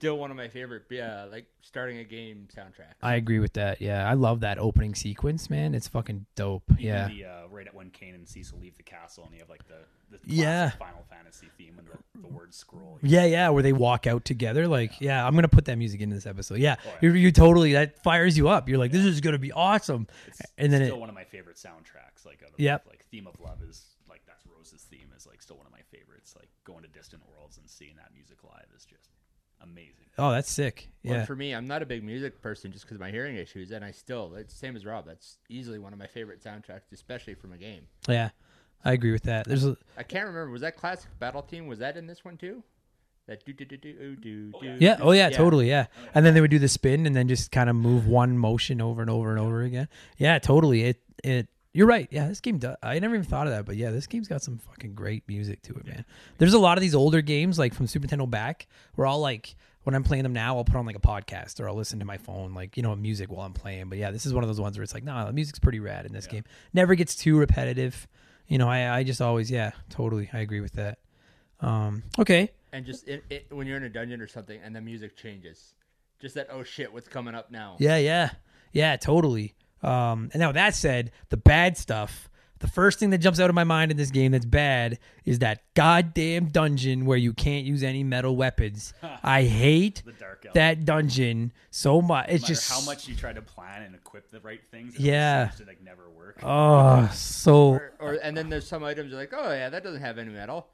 still one of my favorite. Yeah, like starting a game soundtrack. I agree with that. Yeah, I love that opening sequence, man. It's fucking dope. Even Yeah. The, uh, right at when Kain and Cecil leave the castle, and you have like the, the Yeah. Final Fantasy theme and the, the word scroll. Yeah, yeah, where they walk out together. Like, yeah, I'm gonna put that music in this episode. Yeah, Oh, yeah. You, you totally that fires you up. You're like, this is gonna be awesome. It's and then still it, one of my favorite soundtracks. Like, out of, Yep. like theme of love is like that's Rose's theme is like still one of my favorites. Like going to distant worlds and seeing that music live is just amazing. oh, that's sick. Well, Yeah, for me, I'm not a big music person just because of my hearing issues, and I still it's same as Rob. That's easily one of my favorite soundtracks, especially from a game. yeah, I agree with that. There's a, I can't remember. Was that classic battle team? Was that in this one too? That do do do do do do. Oh, yeah. do- Oh yeah, totally. Yeah. And then they would do the spin and then just kind of move one motion over and over and over again. Yeah, totally. It it. You're right. Yeah, this game does. I never even thought of that, but yeah, this game's got some fucking great music to it, man. There's a lot of these older games like from Super Nintendo back where I'll like when I'm playing them now, I'll put on like a podcast or I'll listen to my phone, like you know, music while I'm playing. But yeah, this is one of those ones where it's like, nah, the music's pretty rad in this game. Never gets too repetitive. You know, I I just always yeah, totally, I agree with that. Um, okay. and just it, it, when you're in a dungeon or something, and the music changes, just that oh shit, what's coming up now? Yeah, yeah, yeah, totally. Um, and now that said, the bad stuff. The first thing that jumps out of my mind in this game that's bad is that goddamn dungeon where you can't use any metal weapons. [LAUGHS] I hate The dark that dungeon so much. It's no just how much you try to plan and equip the right things. It Yeah. seems to like never work. oh so Or, or and then there's some items you're like, oh yeah, that doesn't have any metal.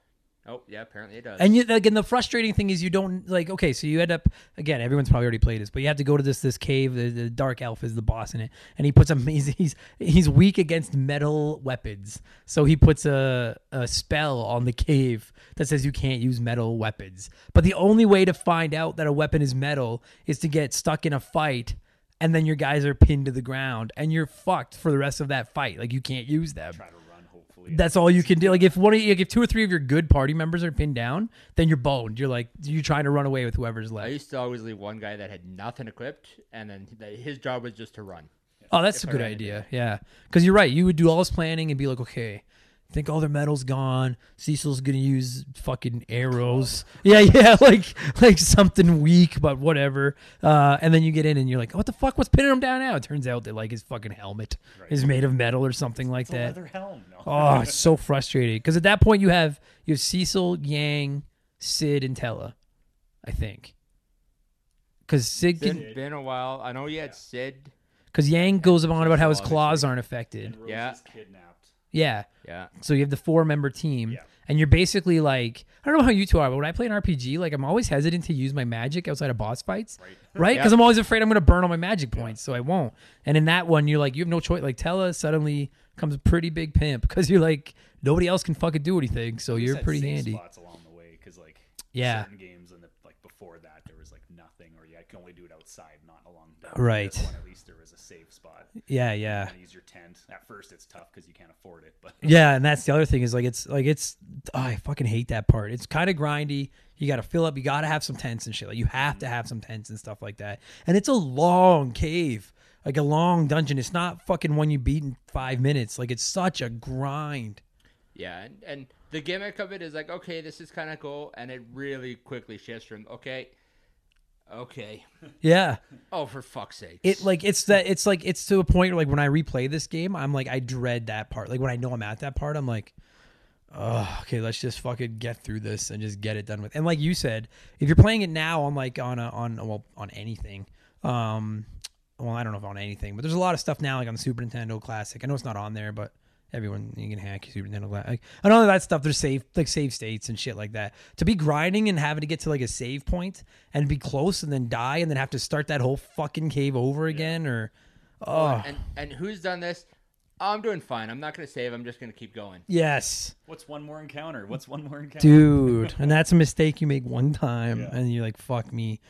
Oh yeah, apparently it does. And you again, the frustrating thing is you don't like. Okay, so you end up again. Everyone's probably already played this, but you have to go to this this cave. The, the dark elf is the boss in it, and he puts a [LAUGHS] he's he's, he's weak against metal weapons. So he puts a a spell on the cave that says you can't use metal weapons. But the only way to find out that a weapon is metal is to get stuck in a fight. And then your guys are pinned to the ground, and you're fucked for the rest of that fight. Like you can't use them. Try to run, hopefully. That's all you can do. Like if one of you, like if two or three of your good party members are pinned down, then you're boned. You're like you're trying to run away with whoever's left. I left. used to always leave one guy that had nothing equipped, and then th- his job was just to run. Oh, that's a if I good ran into idea. Yeah, because you're right. You would do all this planning and be like, okay, I think all their metal's gone. Cecil's gonna use fucking arrows. [LAUGHS] Yeah, yeah, [LAUGHS] like like something weak, but whatever. Uh, and then you get in and you're like, what the fuck? What's pinning him down now? It turns out that like his fucking helmet Right. is made of metal or something like It's a that. leather helm. No. Oh, [LAUGHS] it's so frustrating because at that point you have you have Cecil, Yang, Cid, and Tellah, I think. Because Cid, Been, can, been a while. I know you had Cid. because Yang goes on about how his claws aren't affected. and Rose Yeah. Yeah, Yeah. so you have the four member team, Yeah. and you're basically like I don't know how you two are, but when I play an RPG, like I'm always hesitant to use my magic outside of boss fights, Right. right? Yeah. Because I'm always afraid I'm gonna burn all my magic points, so I won't. And in that one, you're like you have no choice. Like Tellah suddenly comes a pretty big pimp because you're like nobody else can fucking do anything, so you're pretty handy. Spots along the way because like Yeah. certain games and the, like before that there was like nothing or yeah, I can only do it outside, not along. the Right. One, at least there was a safe spot. Yeah, yeah. You can use your tent. At first, it's tough because you can't afford it, but [LAUGHS] Yeah, and that's the other thing is like it's like it's oh, I fucking hate that part. It's kind of grindy. You got to fill up. You got to have some tents and shit. Like you have to have some tents and stuff like that. And it's a long cave, like a long dungeon. It's not fucking one you beat in five minutes. Like it's such a grind. Yeah, and, and the gimmick of it is like, okay, this is kind of cool, and it really quickly shifts from okay, okay, Yeah, oh for fuck's sake, it like it's that it's like it's to a point where like when I replay this game, I'm like I dread that part. Like when I know I'm at that part, I'm like. Oh, okay. Let's just fucking get through this and just get it done with. And like you said, if you're playing it now on like on a on well on anything, um, well I don't know if on anything, but there's a lot of stuff now like on the Super Nintendo Classic. I know it's not on there, but everyone you can hack your Super Nintendo Classic. Like, and all of that stuff. There's save like save states and shit like that. To be grinding and having to get to like a save point and be close and then die and then have to start that whole fucking cave over again or oh and and who's done this? Oh, I'm doing fine. I'm not gonna save. I'm just gonna keep going. yes. what's one more encounter? What's one more encounter? dude and that's a mistake you make one time Yeah. and you're like fuck me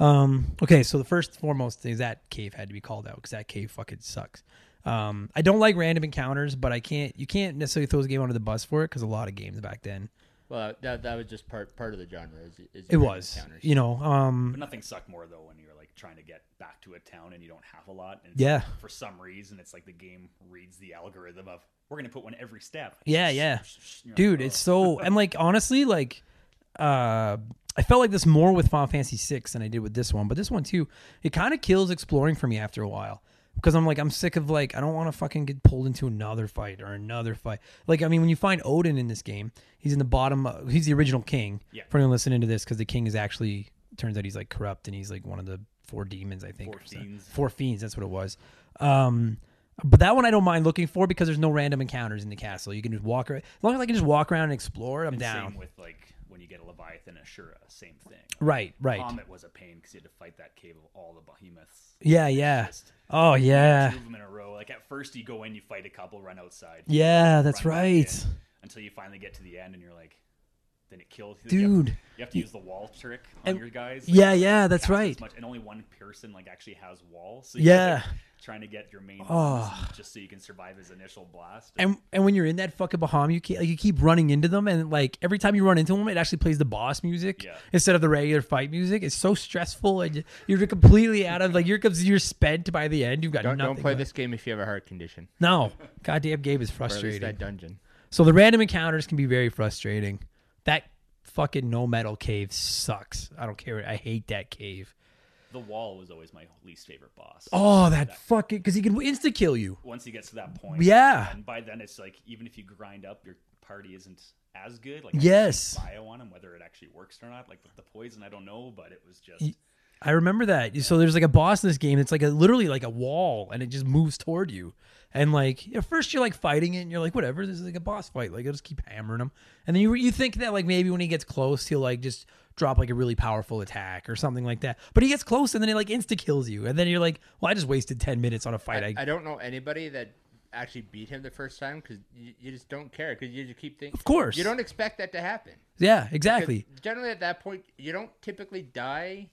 um okay so the first foremost thing is that cave had to be called out because that cave fucking sucks um i don't like random encounters but i can't you can't necessarily throw this game under the bus for it because a lot of games back then Well, that that was just part part of the genre. Is, is it was encounters. you know um But nothing sucked more though when you're like trying to get back to a town and you don't have a lot. And Yeah. like, for some reason, it's like the game reads the algorithm of we're gonna put one every step. Yeah, yeah. You're like, dude "Oh." it's so [LAUGHS] and like honestly like uh i felt like this more with final fantasy 6 than i did with this one but this one too it kind of kills exploring for me after a while because i'm like i'm sick of like i don't want to fucking get pulled into another fight or another fight like i mean when you find odin in this game he's in the bottom uh, he's the original king Yeah. for anyone listening to this because the king is actually turns out he's like corrupt and he's like one of the four demons i think Four fiends. four fiends that's what it was um but that one I don't mind looking for because there's no random encounters in the castle. You can just walk around. As long as I can just walk around and explore, I'm And down. Same with like when you get a Leviathan Asura, same thing. Right, right. Comet was a pain because you had to fight that cave of all the behemoths. Yeah, yeah. Just Oh, yeah. two of them in a row. Like at first you go in, you fight a couple, run outside. Yeah, that's run right. in, Until you finally get to the end and you're like, then it kills you. You have- Dude. You have to use the wall trick on And- your guys. Yeah, yeah, that's right. Much, and only one person like actually has walls. So Yeah. Like, trying to get your main Oh. just so you can survive his initial blast. And and when you're in that fucking Baham, you keep, like, you keep running into them, and like every time you run into them, it actually plays the boss music Yeah. instead of the regular fight music. It's so stressful, and you- you're completely out of like you're you're spent by the end. You've got Don't nothing. don't play left. this game if you have a heart condition. No, [LAUGHS] goddamn game is Or frustrating. that dungeon. So the random encounters can be very frustrating. That fucking no metal cave sucks. I don't care. I hate that cave. The wall was always my least favorite boss. Oh, that fucking because he can insta kill you. Once he gets to that point, Yeah. and by then it's like even if you grind up, your party isn't as good. Like I Yes. bio on him, whether it actually works or not. Like with the poison, I don't know, but it was just I remember that. So there's like a boss in this game. It's like a literally like a wall, and it just moves toward you. And like at first you're like fighting it, and you're like, whatever. This is like a boss fight. Like I'll just keep hammering him. And then you you think that like maybe when he gets close, he'll like just drop like a really powerful attack or something like that. But he gets close, and then he like insta kills you. And then you're like, well, I just wasted ten minutes on a fight. I, I, don't know anybody that actually beat him the first time because you, you just don't care because you just keep thinking. of course. You don't expect that to happen. Yeah, exactly. Generally, at that point, you don't typically die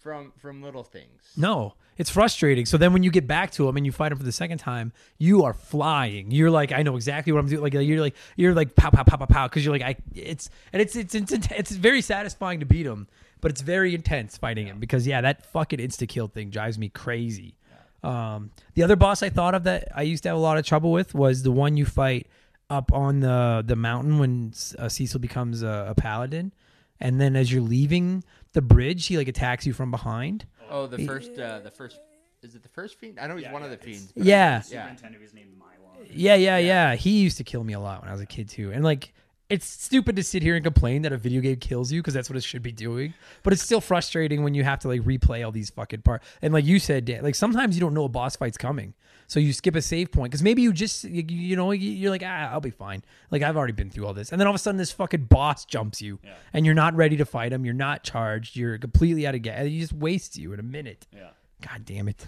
from from little things. No, it's frustrating. So then when you get back to him and you fight him for the second time, you are flying. You're like, I know exactly what I'm doing. Like you're like you're like pow pow pow pow pow because you're like I. It's and it's it's it's it's very satisfying to beat him, but it's very intense fighting him because yeah, that fucking insta kill thing drives me crazy. Um, the other boss I thought of that I used to have a lot of trouble with was the one you fight up on the the mountain when uh, Cecil becomes a, a paladin, and then as you're leaving the bridge, he like attacks you from behind. Oh, the first, uh, the first, is it the first fiend? I know he's Yeah, one of yeah, the it's- fiends. Yeah, Super Yeah. Nintendo was named Milon. Yeah, yeah, yeah. He used to kill me a lot when I was a kid too. And like it's stupid to sit here and complain that a video game kills you because that's what it should be doing. But it's still frustrating when you have to like replay all these fucking parts. And like you said, Dan, like sometimes you don't know a boss fight's coming, so you skip a save point because maybe you just you, you know you- you're like ah I'll be fine. Like I've already been through all this, and then all of a sudden this fucking boss jumps you, Yeah. and you're not ready to fight him. You're not charged. You're completely out of gas. He just wastes you in a minute. Yeah. God damn it.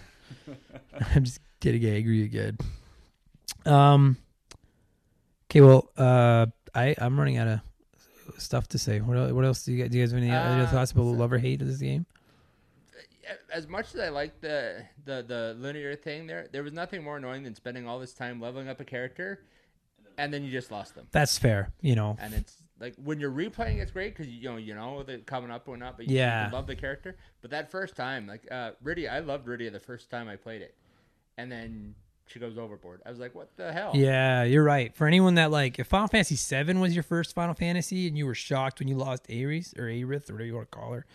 [LAUGHS] I'm just getting angry again. Um Okay, well, uh I I'm running out of stuff to say. What else, what else do you guys, do you guys have any other Uh, thoughts about love or hate of this game? As much as I like the, the the linear thing, there there was nothing more annoying than spending all this time leveling up a character, and then you just lost them. That's fair, you know. And it's like when you're replaying, it's great because you know you know they're coming up and up, but you, Yeah. love the character. But that first time, like uh, Riddy, I loved Riddy the first time I played it, and then she goes overboard. I was like, what the hell? Yeah, you're right. For anyone that like, if Final Fantasy VII was your first Final Fantasy and you were shocked when you lost Aeris or Aerith or whatever you want to call her,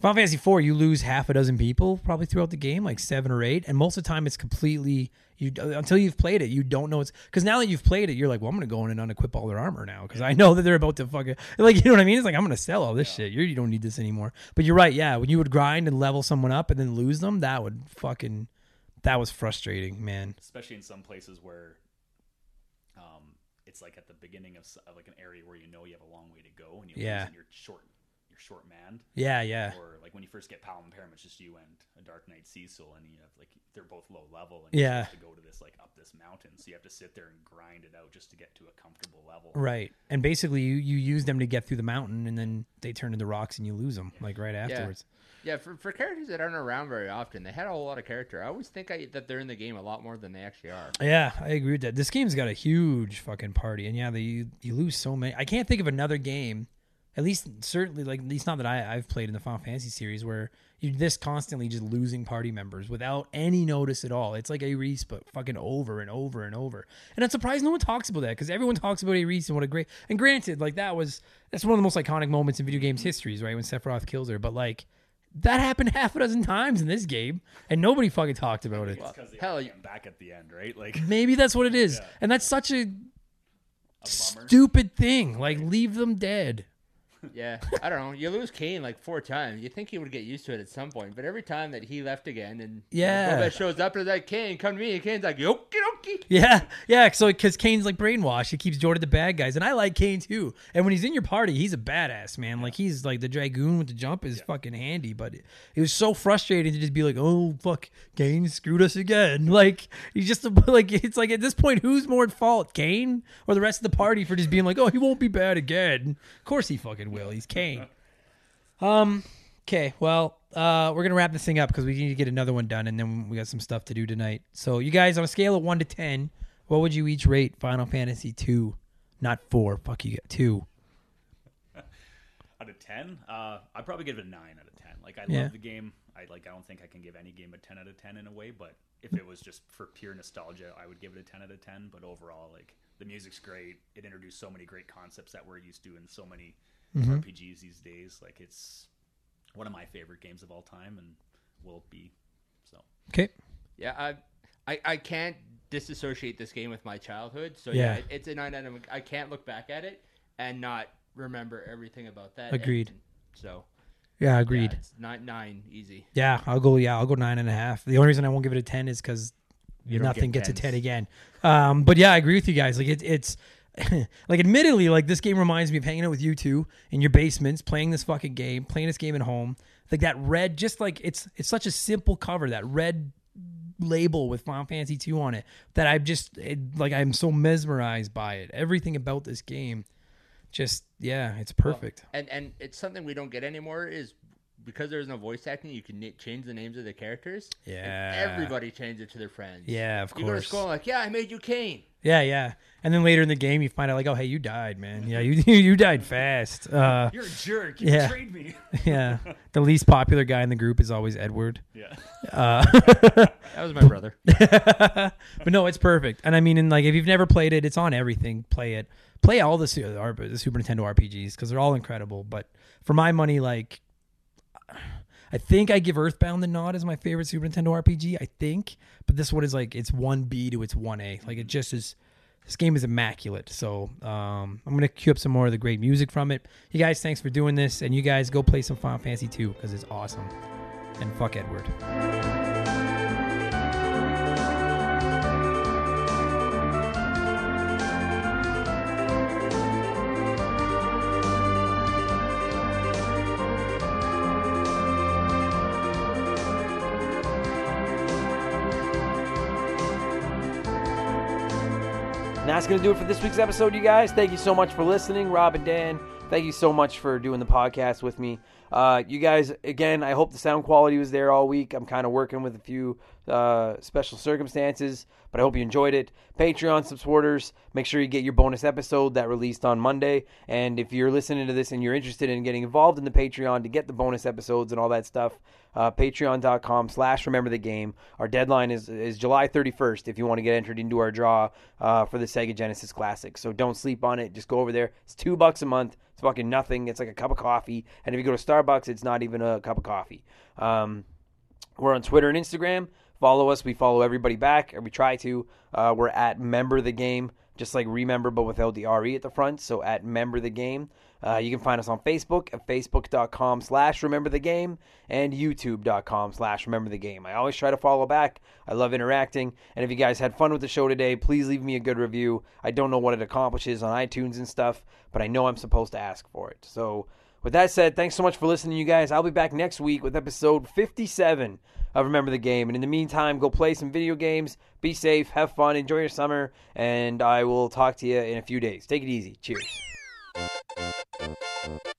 Final Fantasy IV, you lose half a dozen people probably throughout the game, like seven or eight, and most of the time it's completely you until you've played it, you don't know it's because now that you've played it, you're like, well, I'm gonna go in and unequip all their armor now because I know that they're about to fucking like you know what I mean. It's like I'm gonna sell all this shit. You're, you don't need this anymore. But you're right, yeah. When you would grind and level someone up and then lose them, that would fucking that was frustrating, man. especially in some places where um, it's like at the beginning of, of like an area where you know you have a long way to go and you lose Yeah. and you're short you're short manned Yeah, yeah. or like when you first get Palom and Porom it's just you and a Dark Knight Cecil and you have like they're both low level and Yeah. you have to go to this like up this mountain so you have to sit there and grind it out just to get to a comfortable level Right. And basically you, you use them to get through the mountain and then they turn into rocks and you lose them like right afterwards. Yeah, for, for characters that aren't around very often, they had a whole lot of character. I always think I, that they're in the game a lot more than they actually are. Yeah. I agree with that. This game's got a huge fucking party and yeah, they, you, you lose so many. I can't think of another game, at least certainly like at least not that I, I've played in the Final Fantasy series where you're this constantly just losing party members without any notice at all. It's like Aeris, but fucking over and over and over. And I'm surprised no one talks about that because everyone talks about Aeris and what a great. And granted, like that was that's one of the most iconic moments in video games histories, right? When Sephiroth kills her, but like that happened [LAUGHS] half a dozen times in this game, and nobody fucking talked about it. it's because hell, you- came back at the end right like [LAUGHS] Maybe that's what it is, Yeah. and that's such a a stupid thing. Like leave them dead. Yeah, I don't know. You lose Kain like four times. You think he would get used to it at some point, but every time that he left again and Yeah. Boba shows up and like Kain, come to me, and Kain's like, okie dokie. Yeah, yeah. So because Kain's like brainwashed, he keeps Jordan the bad guys, and I like Kain too. And when he's in your party, he's a badass man. Like he's like the dragoon with the jump is fucking handy. But it, it was so frustrating to just be like, oh fuck, Kain screwed us again. [LAUGHS] Like he's just a, [LAUGHS] like it's like at this point, who's more at fault, Kane or the rest of the party for just being like, oh, he won't be bad again. Of course he fucking will. He's Kain. Um. Okay. Well, uh, we're gonna wrap this thing up because we need to get another one done, and then we got some stuff to do tonight. So, you guys, on a scale of one to ten, what would you each rate Final Fantasy two? Not four. Fuck you. Two. out of 10 uh i'd probably give it a 9 out of 10 like i Yeah. love the game i like i don't think i can give any game a 10 out of 10 in a way but if it was just for pure nostalgia i would give it a 10 out of 10 but overall like the music's great it introduced so many great concepts that we're used to in so many Mm-hmm. RPGs these days. Like it's one of my favorite games of all time, and will be. So Okay. Yeah, I, I, I can't disassociate this game with my childhood. So Yeah. yeah, it, it's a nine out of. I can't look back at it and not remember everything about that. Agreed. And so Yeah, yeah, agreed. it's nine nine easy. Yeah, I'll go. Yeah, I'll go nine and a half. The only reason I won't give it a ten is because don't nothing get gets a ten again. Um, but yeah, I agree with you guys. Like it, it's [LAUGHS] like admittedly, like this game reminds me of hanging out with you two in your basements, playing this fucking game, playing this game at home. Like that red, just like it's it's such a simple cover. That red label with Final Fantasy two on it that I'm just it, like I'm so mesmerized by it. Everything about this game, just yeah, it's perfect. And and it's something we don't get anymore is because there's no voice acting. You can na- change the names of the characters. and Yeah. everybody changed it to their friends. Yeah, of You go to course. school like, yeah, I made you Kain. Yeah, yeah. And then later in the game, you find out like, oh, hey, you died, man. Yeah, you [LAUGHS] you died fast. Uh, you're a jerk. You Yeah. betrayed me. [LAUGHS] yeah. The least popular guy in the group is always Edward. yeah. [LAUGHS] Uh, That was my brother. but no, it's perfect. And I mean, and like if you've never played it, it's on everything. Play it. Play all the, the Super Nintendo RPGs because they're all incredible. But for my money, like. I think I give Earthbound the nod as my favorite Super Nintendo RPG. I think, but this one is like it's one B to its one A. Like it just is. This game is immaculate. So um, I'm gonna cue up some more of the great music from it. You guys, thanks for doing this, and you guys go play some Final Fantasy 2 because it's awesome. And fuck Edward. That's going to do it for this week's episode, you guys. Thank you so much for listening. Rob and Dan, thank you so much for doing the podcast with me. Uh, you guys, again, I hope the sound quality was there all week. I'm kind of working with a few uh, special circumstances, but I hope you enjoyed it. Patreon supporters, make sure you get your bonus episode that released on Monday. And if you're listening to this and you're interested in getting involved in the Patreon to get the bonus episodes and all that stuff, uh, patreon.com slash remember the game. Our deadline is, is July 31st if you want to get entered into our draw uh, for the Sega Genesis Classic. So don't sleep on it. Just go over there. It's two bucks a month. It's fucking nothing. It's like a cup of coffee. And if you go to Starbucks, it's not even a cup of coffee. Um, we're on Twitter and Instagram. Follow us. We follow everybody back, or we try to. Uh, we're at Member the Game, just like Remember, but without the RE at the front. So at Member the Game. Uh, you can find us on Facebook at facebook.com slash remember the game and youtube.com slash remember the game. I always try to follow back. I love interacting. And if you guys had fun with the show today, please leave me a good review. I don't know what it accomplishes on iTunes and stuff, but I know I'm supposed to ask for it. So with that said, thanks so much for listening, you guys. I'll be back next week with episode 57 of Remember the Game. And in the meantime, go play some video games, be safe, have fun, enjoy your summer, and I will talk to you in a few days. Take it easy. Cheers. うん。